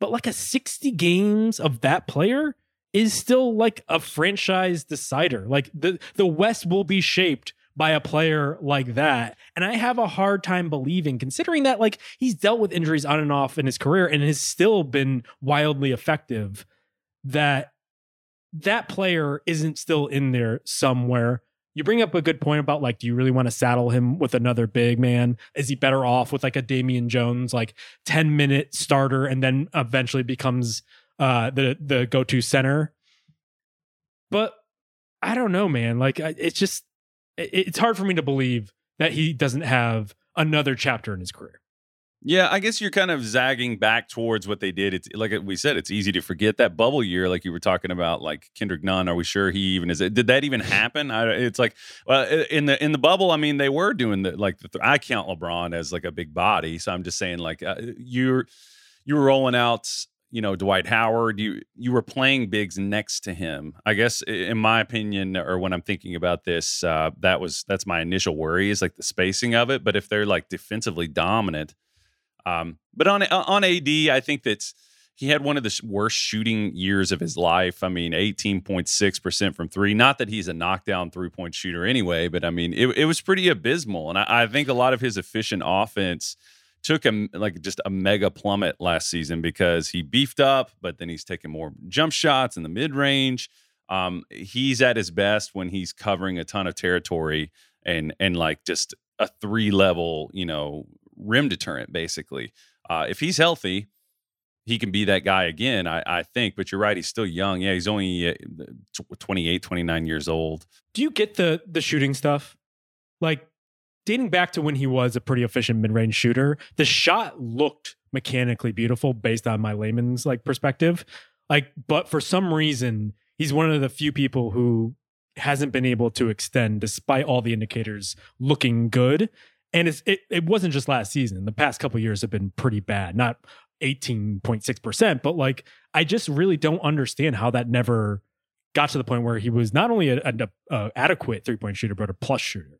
but like a 60 games of that player is still like a franchise decider. Like the the West will be shaped by a player like that. And I have a hard time believing, considering that like he's dealt with injuries on and off in his career and has still been wildly effective that that player isn't still in there somewhere. You bring up a good point about like, do you really want to saddle him with another big man? Is he better off with like a Damian Jones, like 10 minute starter, and then eventually becomes uh, the the go to center? But I don't know, man. Like, it's just it's hard for me to believe that he doesn't have another chapter in his career. Yeah, I guess you're kind of zagging back towards what they did. It's like we said, it's easy to forget that bubble year, like you were talking about, like Kendrick Nunn. Are we sure he even is? It did that even <laughs> happen? I, it's like, well, in the in the bubble, I mean, they were doing the like. The, I count LeBron as like a big body, so I'm just saying, like uh, you're you were rolling out, you know, Dwight Howard. You you were playing bigs next to him. I guess, in my opinion, or when I'm thinking about this, uh, that was that's my initial worry is like the spacing of it. But if they're like defensively dominant um, but on on AD, I think that he had one of the worst shooting years of his life. I mean, 18.6% from three. Not that he's a knockdown three point shooter anyway, but I mean, it, it was pretty abysmal. And I, I, think a lot of his efficient offense took him like just a mega plummet last season because he beefed up, but then he's taking more jump shots in the mid range. Um, he's at his best when he's covering a ton of territory and and like just a three level, you know, rim deterrent, basically. Uh, if he's healthy, he can be that guy again, I, I, think. But you're right, he's still young. Yeah, he's only uh, 28, 29 years old. Do you get the the shooting stuff? Like dating back to when he was a pretty efficient mid-range shooter, the shot looked mechanically beautiful based on my layman's like perspective. Like, but for some reason, he's one of the few people who hasn't been able to extend despite all the indicators looking good and it's, it, it wasn't just last season. The past couple years have been pretty bad. Not 18.6%, but like I just really don't understand how that never got to the point where he was not only an adequate three point shooter, but a plus shooter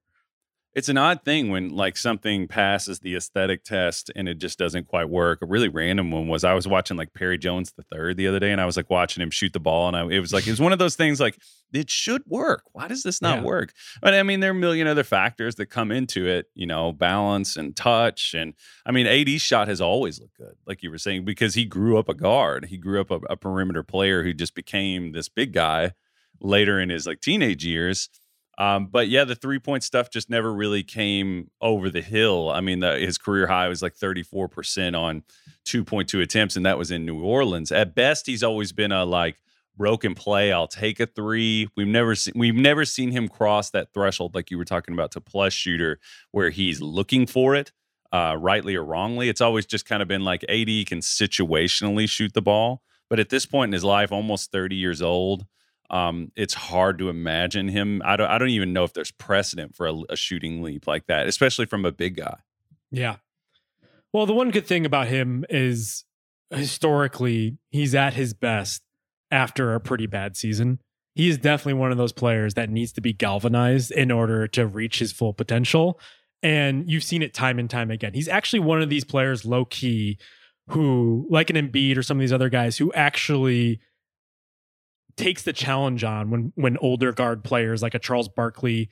it's an odd thing when like something passes the aesthetic test and it just doesn't quite work. A really random one was I was watching like Perry Jones the third the other day, and I was like watching him shoot the ball, and I, it was like it was one of those things like it should work. Why does this not yeah. work? But I mean, there are a million other factors that come into it. You know, balance and touch, and I mean, AD's shot has always looked good, like you were saying, because he grew up a guard. He grew up a, a perimeter player who just became this big guy later in his like teenage years um, but yeah, the three point stuff just never really came over the hill. I mean, the, his career high was like 34% on 2.2 attempts, and that was in New Orleans. At best, he's always been a like broken play. I'll take a three. We've never seen we've never seen him cross that threshold like you were talking about to plus shooter where he's looking for it, uh, rightly or wrongly. It's always just kind of been like AD can situationally shoot the ball. But at this point in his life, almost 30 years old, um, it's hard to imagine him. I don't. I don't even know if there's precedent for a, a shooting leap like that, especially from a big guy. Yeah, Well, the one good thing about him is historically he's at his best after a pretty bad season. He is definitely one of those players that needs to be galvanized in order to reach his full potential. And you've seen it time and time again. He's actually one of these players, low key, who, like an Embiid or some of these other guys, who actually takes the challenge on when when older guard players like a Charles Barkley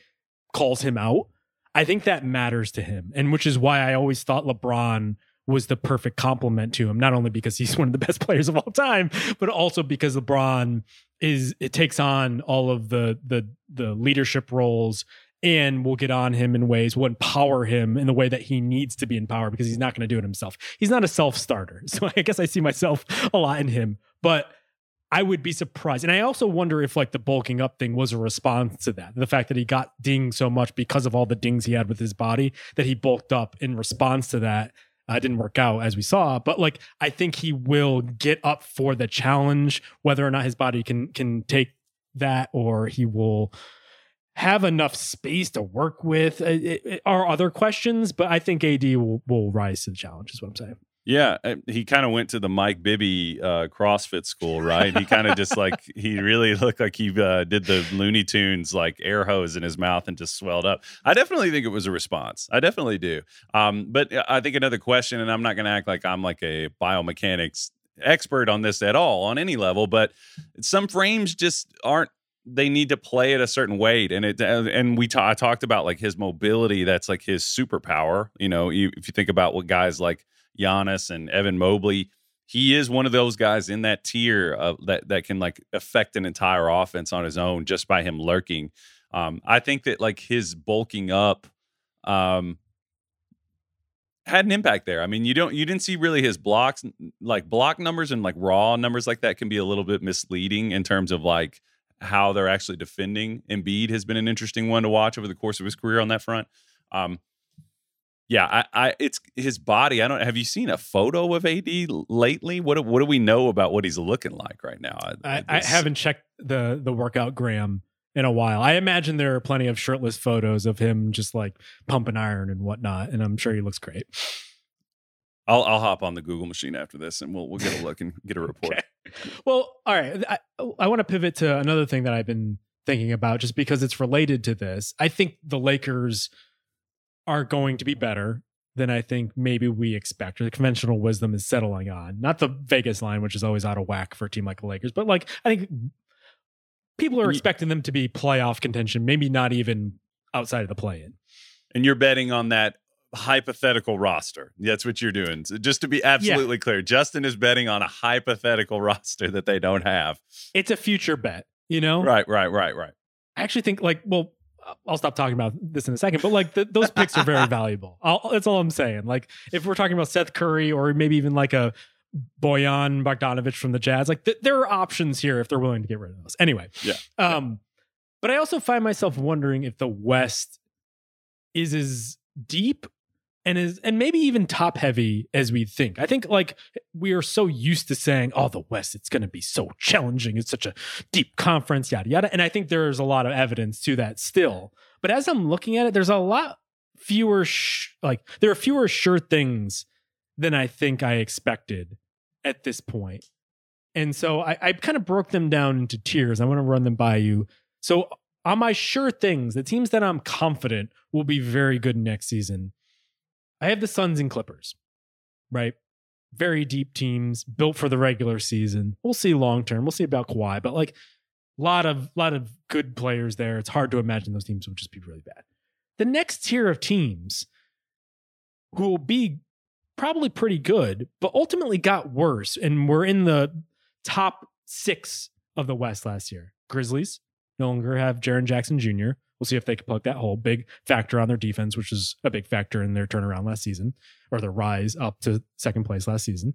calls him out. I think that matters to him, and which is why I always thought LeBron was the perfect complement to him. Not only because he's <laughs> one of the best players of all time, but also because LeBron is it takes on all of the the the leadership roles and will get on him in ways will empower him in the way that he needs to be empowered because he's not going to do it himself. He's not a self starter, <laughs> so I guess I see myself a lot in him, but. I would be surprised. And I also wonder if like the bulking up thing was a response to that. The fact that he got dinged so much because of all the dings he had with his body that he bulked up in response to that. Uh, didn't work out as we saw, but like I think he will get up for the challenge, whether or not his body can can take that, or he will have enough space to work with. Uh, It, it, are other questions, but I think AD will will rise to the challenge. Is what I'm saying. Yeah, uh, he kind of went to the Mike Bibby uh, CrossFit school, right? He kind of just like <laughs> he really looked like he uh, did the Looney Tunes like air hose in his mouth and just swelled up. I definitely think it was a response. I definitely do. Um, but I think another question, and I'm not going to act like I'm like a biomechanics expert on this at all on any level, but some frames just aren't they need to play at a certain weight and it and we ta- I talked about like his mobility that's like his superpower you know you, if you think about what guys like Giannis and Evan Mobley he is one of those guys in that tier of that that can like affect an entire offense on his own just by him lurking um I think that like his bulking up um had an impact there. I mean, you don't you didn't see really his blocks like block numbers and like raw numbers like that can be a little bit misleading in terms of like how they're actually defending. Embiid has been an interesting one to watch over the course of his career on that front. Um, yeah, I, I, it's his body. I don't. Have you seen a photo of AD lately? What, do- what do we know about what he's looking like right now? I, I this- haven't checked the the workout gram in a while. I imagine there are plenty of shirtless photos of him just like pumping iron and whatnot, and I'm sure he looks great. I'll, I'll hop on the Google machine after this, and we'll we'll get a look and get a report. <laughs> Okay. Well, all right. I, I want to pivot to another thing that I've been thinking about just because it's related to this. I think the Lakers are going to be better than I think maybe we expect or the conventional wisdom is settling on. Not the Vegas line, which is always out of whack for a team like the Lakers, but like I think people are expecting them to be playoff contention, maybe not even outside of the play in. And you're betting on that hypothetical roster. That's what you're doing. So just to be absolutely clear, Justin is betting on a hypothetical <laughs> roster that they don't have. It's a future bet, you know? Right, right, right, right. I actually think like well I'll stop talking about this in a second, but like th those picks are very <laughs> valuable. I'll, that's all I'm saying. Like if we're talking about Seth Curry or maybe even like a Bojan Bogdanovic from the Jazz, like th- there are options here if they're willing to get rid of those. Anyway, Yeah. Um, but I also find myself wondering if the West is as deep and is and maybe even top heavy as we think. I think like we are so used to saying, "Oh, the West, it's going to be so challenging. It's such a deep conference, yada yada." And I think there's a lot of evidence to that still. But as I'm looking at it, there's a lot fewer sh- like there are fewer sure things than I think I expected at this point. And so I, I kind of broke them down into tiers. I want to run them by you. So on my sure things, the teams that I'm confident will be very good next season. I have the Suns and Clippers, right? Very deep teams built for the regular season. We'll see long term. We'll see about Kawhi, but like a lot of lot of good players there. It's hard to imagine those teams would just be really bad. The next tier of teams who will be probably pretty good, but ultimately got worse and were in the top six of the West last year. Grizzlies no longer have Jaren Jackson Jr. We'll see if they can plug that hole. Big factor on their defense, which is a big factor in their turnaround last season or their rise up to second place last season.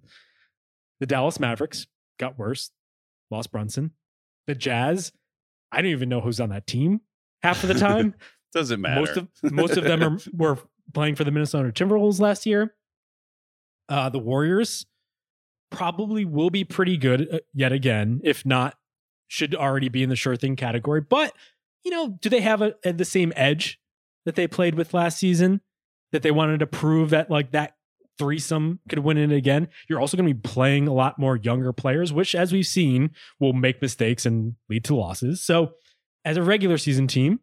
The Dallas Mavericks got worse, lost Brunson. The Jazz, I don't even know who's on that team half of the time. <laughs> Doesn't matter. Most of most of them are <laughs> were playing for the Minnesota Timberwolves last year. Uh, the Warriors probably will be pretty good uh, yet again, if not, should already be in the sure thing category. But you know, do they have a, a- the same edge that they played with last season? That they wanted to prove that like that threesome could win it again. You're also going to be playing a lot more younger players, which, as we've seen, will make mistakes and lead to losses. So, as a regular season team,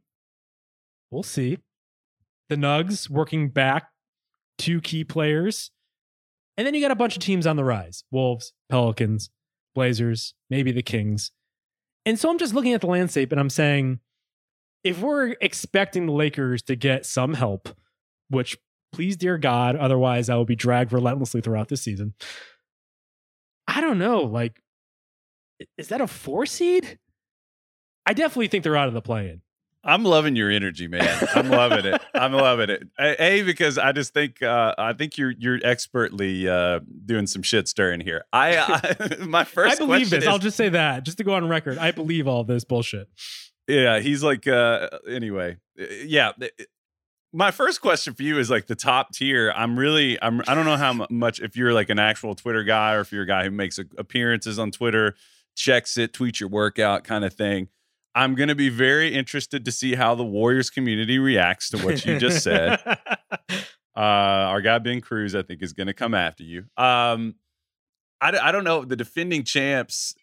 we'll see. The Nugs working back two key players. And then you got a bunch of teams on the rise Wolves, Pelicans, Blazers, maybe the Kings. And so I'm just looking at the landscape and I'm saying, if we're expecting the Lakers to get some help, which please, dear God, otherwise I will be dragged relentlessly throughout this season. I don't know. Like, is that a four seed? I definitely think they're out of the play in. I'm loving your energy, man. I'm loving it. I'm loving it. A, because I just think uh, I think you're you're expertly uh, doing some shit stirring here. I, I <laughs> my first I believe this. Is, I'll just say that just to go on record. I believe all this bullshit. Yeah, he's like uh anyway. Uh, yeah, my first question for you is like the top tier. I'm really I'm I don't know how <laughs> much if you're like an actual Twitter guy or if you're a guy who makes appearances on Twitter, checks it, tweets your workout kind of thing. I'm going to be very interested to see how the Warriors community reacts to what you just said. <laughs> uh, our guy Ben Cruz, I think, is going to come after you. Um, I, I don't know the defending champs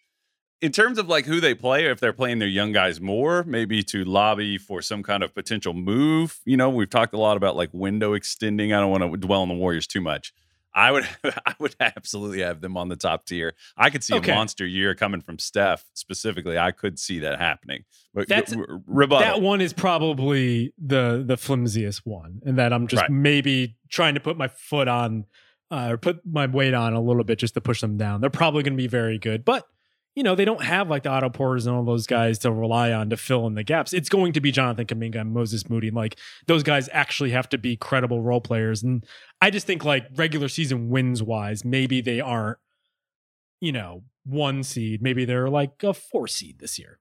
in terms of like who they play, if they're playing their young guys more, maybe to lobby for some kind of potential move. You know, we've talked a lot about like window extending. I don't want to dwell on the Warriors too much. I would <laughs> I would absolutely have them on the top tier. I could see okay. a monster year coming from Steph specifically. I could see that happening. But That's, r- rebuttal. That one is probably the the flimsiest one, and that I'm just right. maybe trying to put my foot on uh, or put my weight on a little bit just to push them down. They're probably going to be very good, but you know, they don't have like the Otto Porters and all those mm. guys to rely on to fill in the gaps. It's going to be Jonathan Kuminga and Moses Moody. And, like those guys actually have to be credible role players. And I just think like regular season wins wise, maybe they aren't, you know, one seed. Maybe they're like a four seed this year.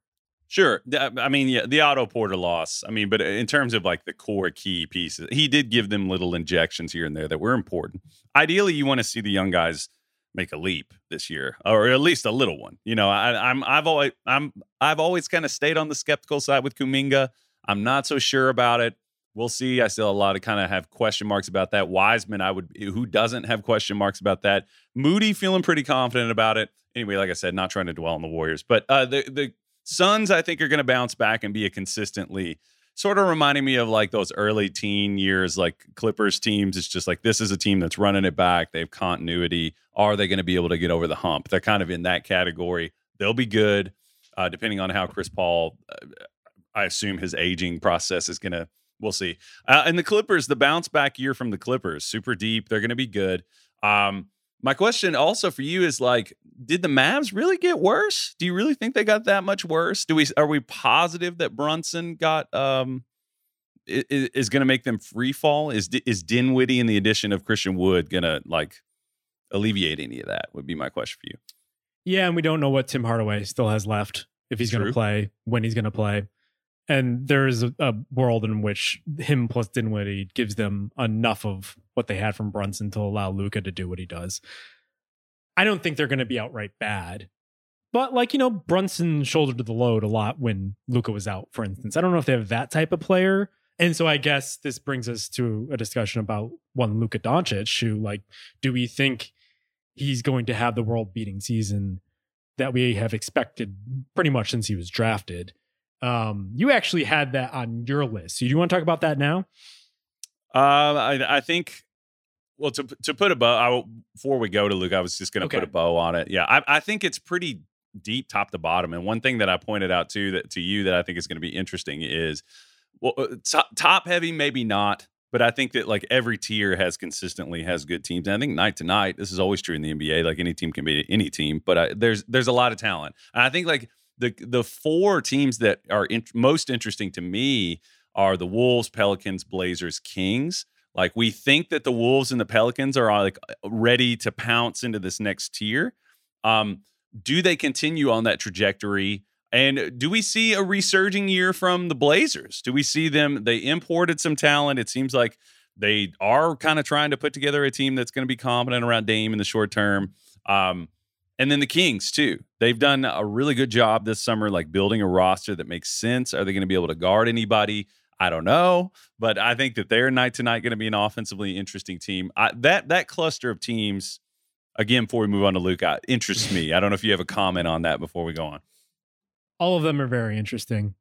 Sure. I mean, yeah, the Otto Porter loss. I mean, but in terms of like the core key pieces, he did give them little injections here and there that were important. Ideally, you want to see the young guys make a leap this year, or at least a little one. You know, I, am I've always I'm I've always kind of stayed on the skeptical side with Kuminga. I'm not so sure about it. We'll see. I still a lot of kind of have question marks about that. Wiseman, I would who doesn't have question marks about that. Moody feeling pretty confident about it. Anyway, like I said, not trying to dwell on the Warriors, but uh, the the Suns I think are going to bounce back and be a consistently sort of reminding me of like those early teen years, like Clippers teams. It's just like this is a team that's running it back. They have continuity. Are they going to be able to get over the hump? They're kind of in that category. They'll be good, uh, depending on how Chris Paul. Uh, I assume his aging process is going to. We'll see. Uh, and the Clippers, the bounce back year from the Clippers, super deep. They're going to be good. Um, my question also for you is like, did the Mavs really get worse? Do you really think they got that much worse? Do we are we positive that Brunson got um is, is going to make them free fall? Is is Dinwiddie and the addition of Christian Wood going to like alleviate any of that? Would be my question for you. Yeah, and we don't know what Tim Hardaway still has left if he's going to play, when he's going to play. And there's a, a, world in which him plus Dinwiddie gives them enough of what they had from Brunson to allow Luka to do what he does. I don't think they're going to be outright bad. But like, you know, Brunson shouldered the load a lot when Luka was out, for instance. I don't know if they have that type of player. And so I guess this brings us to a discussion about one Luka Doncic, who like, do we think he's going to have the world beating season that we have expected pretty much since he was drafted? Um, you actually had that on your list. So do you want to talk about that now? Uh, I, I think well, to to put a bow, I, before we go to Luke, I was just going to okay. put a bow on it. Yeah, I, I, think it's pretty deep, top to bottom. And one thing that I pointed out to that to you that I think is going to be interesting is, well, uh, top, top heavy, maybe not, but I think that like every tier has consistently has good teams. And I think night to night, this is always true in the NBA. Like any team can be any team, but I, there's there's a lot of talent. And I think like the the four teams that are in, most interesting to me are the Wolves, Pelicans, Blazers, Kings like we think that the Wolves and the Pelicans are like ready to pounce into this next tier. Um, do they continue on that trajectory? And do we see a resurging year from the Blazers? Do we see them? They imported some talent. It seems like they are kind of trying to put together a team that's going to be competent around Dame in the short term. Um, and then the Kings too. They've done a really good job this summer, like building a roster that makes sense. Are they going to be able to guard anybody? I don't know, but I think that they're night to night going to be an offensively interesting team. I, that that cluster of teams, again, before we move on to Luka, interests me. I don't know if you have a comment on that before we go on. All of them are very interesting.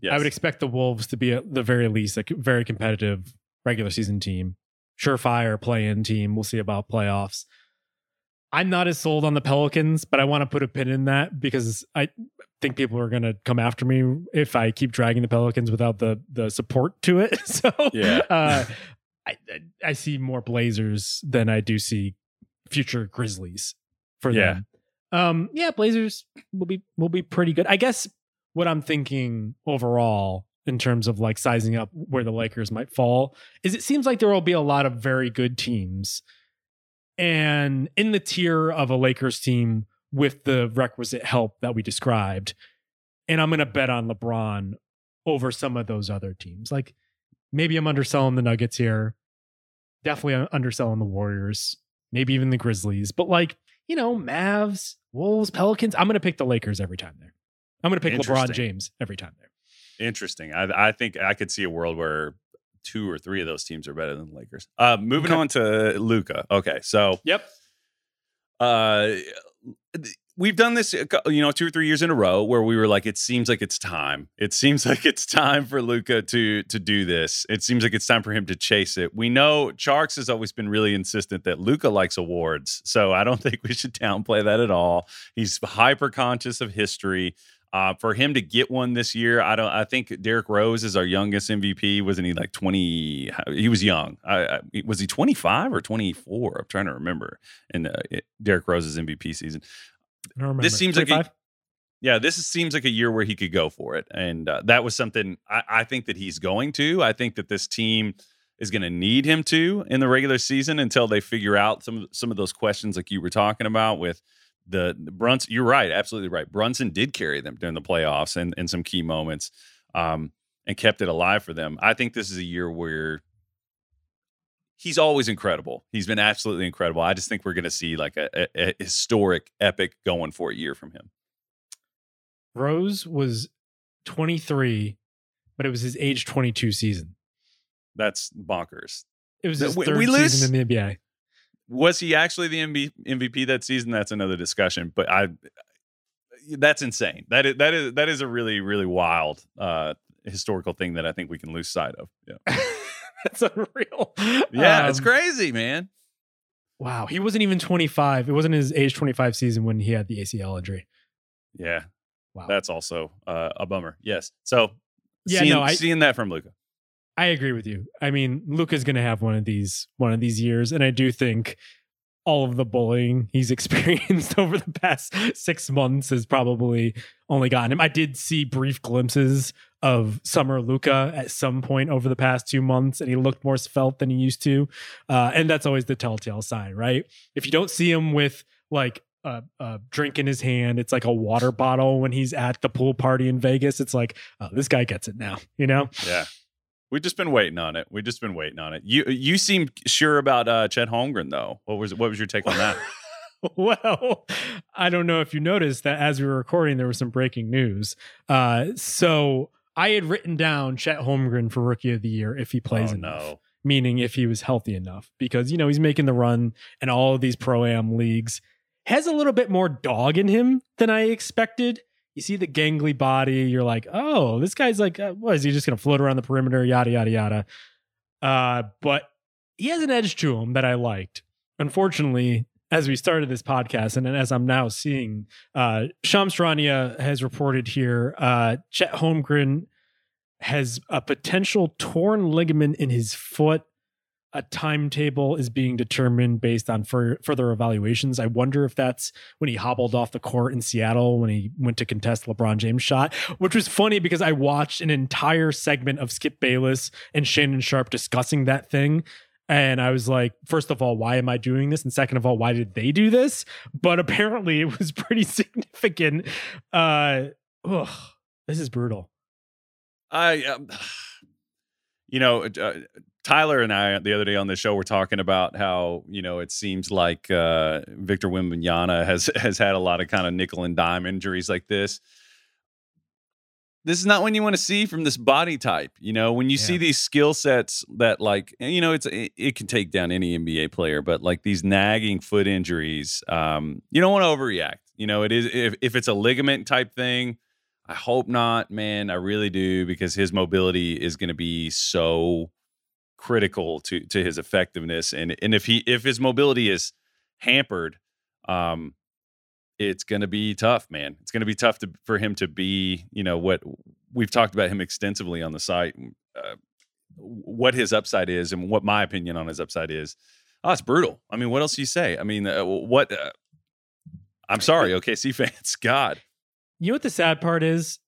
Yes. I would expect the Wolves to be at the very least a very competitive regular season team, surefire play-in team. We'll see about playoffs. I'm not as sold on the Pelicans, but I want to put a pin in that because I think people are going to come after me if I keep dragging the Pelicans without the the support to it. <laughs> So Yeah. uh, I I see more Blazers than I do see future Grizzlies for Yeah. them. Um, yeah, Blazers will be will be pretty good. I guess what I'm thinking overall in terms of like sizing up where the Lakers might fall is it seems like there will be a lot of very good teams. And in the tier of a Lakers team with the requisite help that we described, and I'm going to bet on LeBron over some of those other teams. Like maybe I'm underselling the Nuggets here. Definitely underselling the Warriors, maybe even the Grizzlies. But like, you know, Mavs, Wolves, Pelicans, I'm going to pick the Lakers every time there. I'm going to pick LeBron James every time there. Interesting. I, I think I could see a world where two or three of those teams are better than the Lakers. Uh, moving Okay. on to Luka. Okay, so Yep. uh, we've done this, you know, two or three years in a row where we were like, it seems like it's time. It seems <laughs> like it's time for Luka to to do this. It seems like it's time for him to chase it. We know Charks has always been really insistent that Luka likes awards, so I don't <laughs> think we should downplay that at all. He's hyper conscious of history. Uh, for him to get one this year, I don't. I think Derrick Rose is our youngest MVP. Wasn't he like twenty? He was young. I, I, was he twenty five or twenty four? I'm trying to remember. In uh, Derrick Rose's MVP season, I don't remember. this seems like a, yeah, this seems like a year where he could go for it, and uh, that was something I, I think that he's going to. I think that this team is going to need him to in the regular season until they figure out some some of those questions like you were talking about with the, the Brunson. You're right, absolutely right. Brunson did carry them during the playoffs and in some key moments, um, and kept it alive for them. I think this is a year where he's always incredible. He's been absolutely incredible. I just think we're going to see like a, a, a historic, epic going for a year from him. Rose was 23, but it was his age 22 season. That's bonkers. It was his we- third we season in the NBA. Was he actually the MB, MVP that season? That's another discussion. But I, that's insane. That is that is that is a really really wild uh, historical thing that I think we can lose sight of. Yeah, <laughs> That's unreal. yeah, it's Um, crazy, man. Wow, he wasn't even 25. It wasn't his age 25 season when he had the ACL injury. Yeah, Wow. that's also uh, a bummer. Yes. So Yeah, seeing, no, I- seeing that from Luka. I agree with you. I mean, Luka's going to have one of these one of these years, and I do think all of the bullying he's <laughs> experienced over the past six months has probably only gotten him. I did see brief glimpses of summer Luka at some point over the past two months, and he looked more svelte than he used to. Uh, and that's always the telltale sign, right? If you don't see him with like a, a drink in his hand, it's like a water bottle when he's at the pool party in Vegas. It's like, oh, this guy gets it now, you know? Yeah. We've just been waiting on it. We've just been waiting on it. You you seem sure about uh, Chet Holmgren though. What was what was your take on that? <laughs> well, I don't know if you noticed that as we were recording, there was some breaking news. Uh, so I had written down Chet Holmgren for Rookie of the Year if he plays oh enough, no. meaning if he was healthy enough, because you know he's making the run and all of these pro am leagues. Has a little bit more dog in him than I expected. You see the gangly body, you're like, oh, this guy's like, uh, what is he just gonna float around the perimeter? Yada yada yada. Uh, but he has an edge to him that I liked. Unfortunately, as we started this podcast, and as I'm now seeing, uh, has reported here, uh, Chet Holmgren has a potential torn ligament in his foot. A timetable is being determined based on fur- further evaluations. I wonder if that's when he hobbled off the court in Seattle when he went to contest LeBron James' shot, which was funny because I watched an entire segment of Skip Bayless and Shannon Sharpe discussing that thing. And I was like, first of all, why am I doing this? And second of all, why did they do this? But apparently it was pretty <laughs> significant. Uh, ugh, this is brutal. I, um, <sighs> you know, uh, Tyler and I the other day on the show were talking about how you know it seems like uh, Victor Wembanyama has <laughs> has had a lot of kind of nickel and dime injuries like this. this is not what you want to see from this body type. You know, when you see these skill sets that like, you know, it's it, it can take down any NBA player, but like these nagging foot injuries, um, you don't want to overreact. You know, it is if if it's a ligament type thing, I hope not, man. I really do because his mobility is going to be so critical to to his effectiveness, and and if he if his mobility is hampered, um, it's going to be tough, man. It's going to be tough to, for him to be, you know, what we've talked about him extensively on the site, uh, what his upside is and what my opinion on his upside is. Oh, it's brutal. I mean, what else do you say? I mean, uh, what? Uh, I'm sorry, OKC <laughs> fans. God, You know what the sad part is?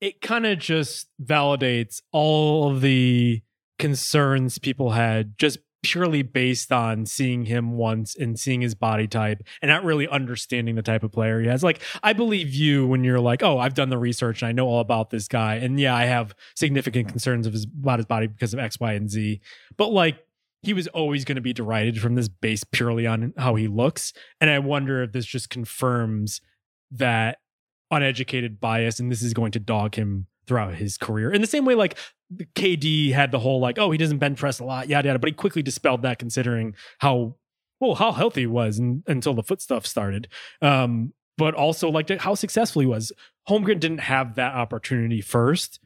It kind of just validates all of the concerns people had just purely based on seeing him once and seeing his body type and not really understanding the type of player he has. Like, I believe you when you're like, oh, I've done the research and I know all about this guy. And yeah, I have significant concerns of his about his body because of X, Y, and Z. But like, he was always going to be derided from this based purely on how he looks. And I wonder if this just confirms that uneducated bias and this is going to dog him throughout his career. In the same way, like KD had the whole like, oh, he doesn't bench press a lot, yada yada, but he quickly dispelled that considering how well how healthy he was and, until the foot stuff started. Um, but also like how successful he was. Holmgren didn't have that opportunity first.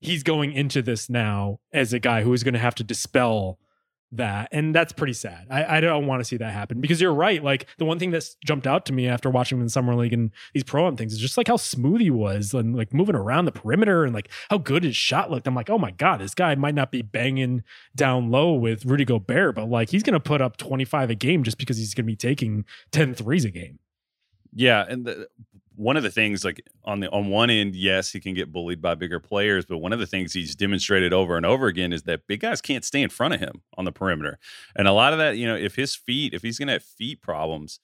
He's going into this now as a guy who is going to have to dispel that and that's pretty sad. I, I don't want to see that happen because you're right like the one thing that's jumped out to me after watching him in summer league and these pro am things is just like how smooth he was and like moving around the perimeter and like how good his shot looked. I'm like oh my god this guy might not be banging down low with rudy gobert but like he's gonna put up 25 a game just because he's gonna be taking 10 threes a game. Yeah, and the, one of the things, like on the on one end, yes, he can get bullied by bigger players, but one of the things he's demonstrated over and over again is that big guys can't stay in front of him on the perimeter, and a lot of that, you know, if his feet, if he's to have feet problems,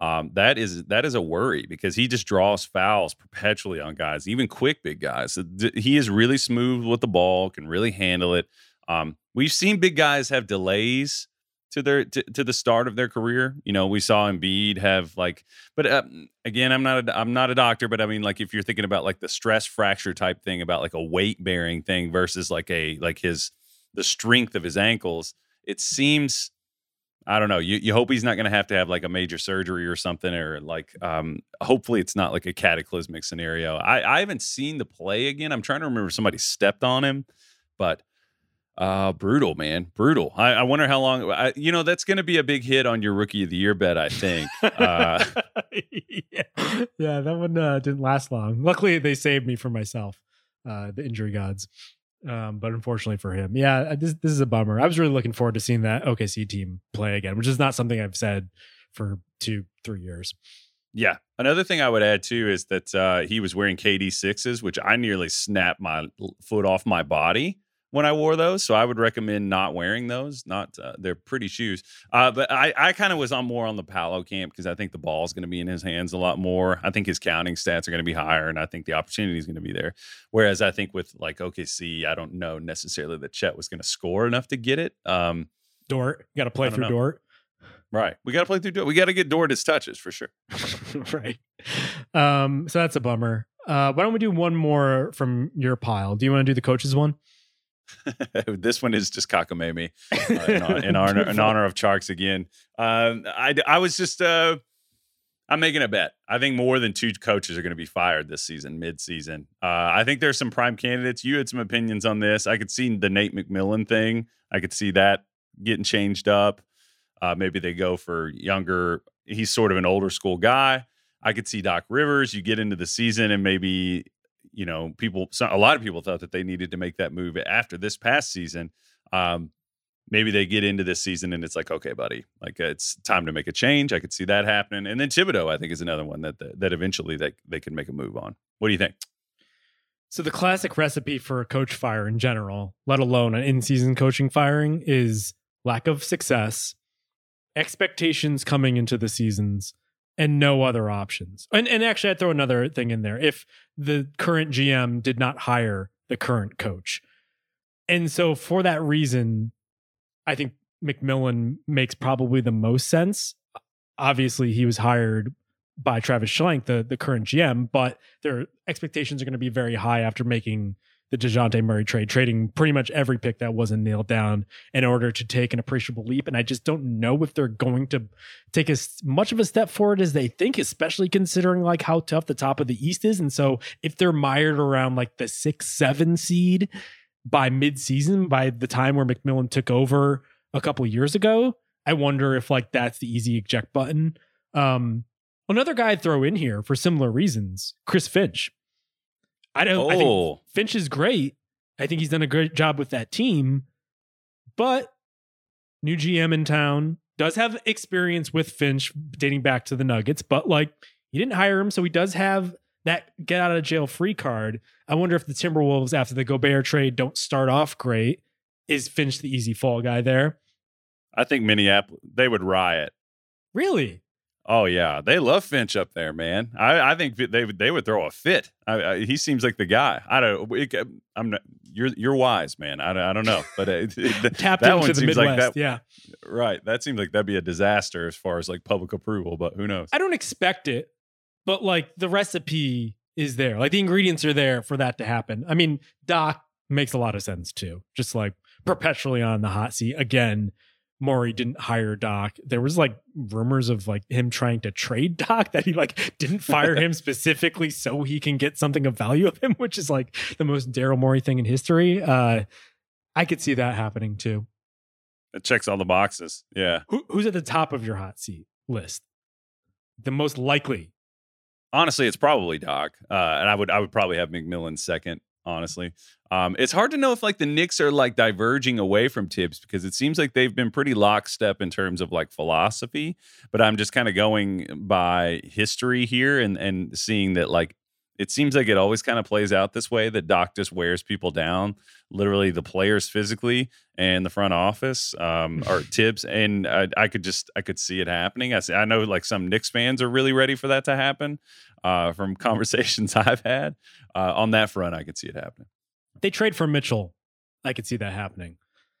um, that is that is a worry because he just draws fouls perpetually on guys, even quick big guys. He is really smooth with the ball, can really handle it. Um, we've seen big guys have delays to their to, to the start of their career. You know, we saw Embiid have like, but uh, again, I'm not a, I'm not a doctor, but I mean, like if you're thinking about like the stress fracture type thing about like a weight bearing thing versus like a like his the strength of his ankles, it seems. I don't know. You you hope he's not going to have to have like a major surgery or something, or like um, hopefully it's not like a cataclysmic scenario. I I haven't seen the play again. I'm trying to remember somebody stepped on him, but uh, brutal, man, brutal. I, I wonder how long. I, you know, that's going to be a big hit on your rookie of the year bet. I think. Uh, <laughs> yeah. yeah, that one uh, didn't last long. Luckily, they saved me from myself, uh, the injury gods. Um, but unfortunately for him, yeah, uh, this this is a bummer. I was really looking forward to seeing that OKC team play again, which is not something I've said for two, three years. yeah. Another thing I would add too is that uh, he was wearing KD sixes, which I nearly snapped my foot off my body when I wore those. So I would recommend not wearing those. Not uh, they're pretty shoes. Uh, but I, I kind of was on more on the Paolo camp because I think the ball is going to be in his hands a lot more. I think his counting stats are going to be higher, and I think the opportunity is going to be there. Whereas I think with like OKC, I don't know necessarily that Chet was going to score enough to get it. Um, Dort, got to play through know. Dort. right. We got to play through. Dort. We got to get Dort his touches for sure. <laughs> right. Um, so that's a bummer. Uh, why don't we do one more from your pile? Do you want to do the coaches one? <laughs> this one is just cockamamie uh, in, in <laughs> honor in honor of Charks again. Um, I I was just uh, I'm making a bet. I think more than two coaches are going to be fired this season, mid season. Uh, I think there's some prime candidates. You had some opinions on this. I could see the Nate McMillan thing. I could see that getting changed up. Uh, maybe they go for younger. He's sort of an older school guy. I could see Doc Rivers. You get into the season and maybe you know people. A lot of people thought that they needed to make that move after this past season. Um, maybe they get into this season and it's like, okay, buddy, like it's time to make a change. I could see that happening. And then Thibodeau, I think, is another one that that, eventually they they could make a move on. What do you think? So the classic recipe for a coach fire in general, let alone an in-season coaching firing, is lack of success, expectations coming into the seasons, and no other options. And and actually, I'd throw another thing in there: if the current GM did not hire the current coach, and so for that reason, I think McMillan makes probably the most sense. Obviously, he was hired by Travis Schlenk, the the current GM, but their expectations are going to be very high after making the DeJounte Murray trade, trading pretty much every pick that wasn't nailed down in order to take an appreciable leap. And I just don't know if they're going to take as much of a step forward as they think, especially considering like how tough the top of the East is. And so if they're mired around like the six, seven seed by midseason, by the time where McMillan took over a couple years ago, I wonder if like that's the easy eject button. Um, another guy I'd throw in here for similar reasons, Chris Finch. I don't. Oh, I think oh. Finch is great. I think he's done a great job with that team. But new GM in town does have experience with Finch dating back to the Nuggets, but like he didn't hire him, so he does have that get out of jail free card. I wonder if the Timberwolves after the Gobert trade don't start off great. Is Finch the easy fall guy there? I think Minneapolis they would riot. Really? Oh yeah, they love Finch up there, man. I, I think they would they would throw a fit. I, I, he seems like the guy. I don't. It, uh, I'm not. You're you're wise, man. I, I don't know, but uh, <laughs> <laughs> it, it, Tapped that into the seems Midwest. like that. Yeah. Right. That seems like that'd be a disaster as far as like public approval. But who knows? I don't expect it, but like the recipe is there. Like the ingredients are there for that to happen. I mean, Doc makes a lot of sense too. Just like perpetually on the hot seat again. Morey didn't hire Doc. There was like rumors of like him trying to trade <laughs> Doc that he like didn't fire him <laughs> specifically so he can get something of value of him, <laughs> which is like the most Daryl Morey thing in history. Uh I could see that happening too. It checks all the boxes. Yeah. Who, who's at the top of your hot seat list? The most likely. Honestly, it's probably Doc, uh, and I would I would probably have McMillan second. Honestly, um, it's hard to know if like the Knicks are like diverging away from Thibs because it seems like they've been pretty lockstep in terms of like philosophy. But I'm just kind of going by history here and and seeing that like it seems like it always kind of plays out this way that Doc just wears people down, literally the players physically and the front office um, or <laughs> Thibs. And I, I could just I could see it happening. I see, I know like some Knicks fans are really ready for that to happen uh, from conversations <laughs> I've had uh, on that front. I could see it happening. They trade for Mitchell. I could see that happening.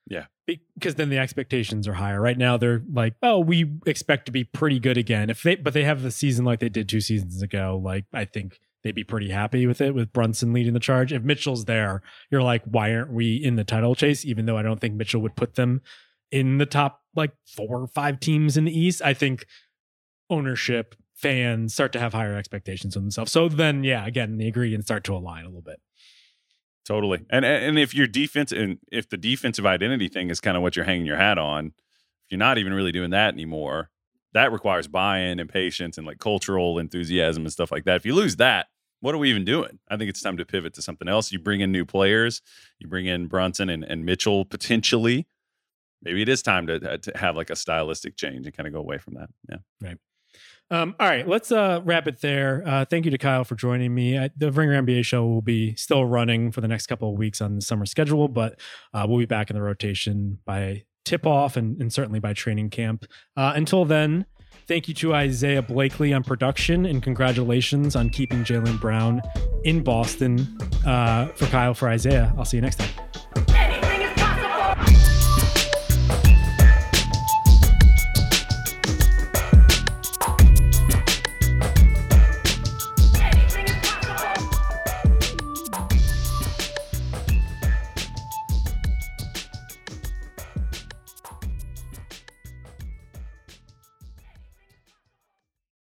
Yeah. Because then the expectations are higher. Right now they're like, oh, we expect to be pretty good again. If they but they have the season like they did two seasons ago, like I think they'd be pretty happy with it with Brunson leading the charge. If Mitchell's there, you're like, why aren't we in the title chase? Even though I don't think Mitchell would put them in the top like four or five teams in the East. I think ownership, fans start to have higher expectations of themselves. So then, yeah, again, the ingredients start to align a little bit. Totally. And and if your defense and if the defensive identity thing is kind of what you're hanging your hat on, if you're not even really doing that anymore, that requires buy-in and patience and like cultural enthusiasm and stuff like that. If you lose that, what are we even doing? I think it's time to pivot to something else. You bring in new players, you bring in Brunson and, and Mitchell potentially. Maybe it is time to, to have like a stylistic change and kind of go away from that. Yeah. Right. Um, all right, let's uh, wrap it there. Uh, thank you to Kyle for joining me. I, the Ringer NBA show will be still running for the next couple of weeks on the summer schedule, but uh, we'll be back in the rotation by tip off and, and certainly by training camp. Uh, until then, thank you to Isaiah Blakely on production and congratulations on keeping Jaylen Brown in Boston. Uh, for Kyle, for Isaiah, I'll see you next time.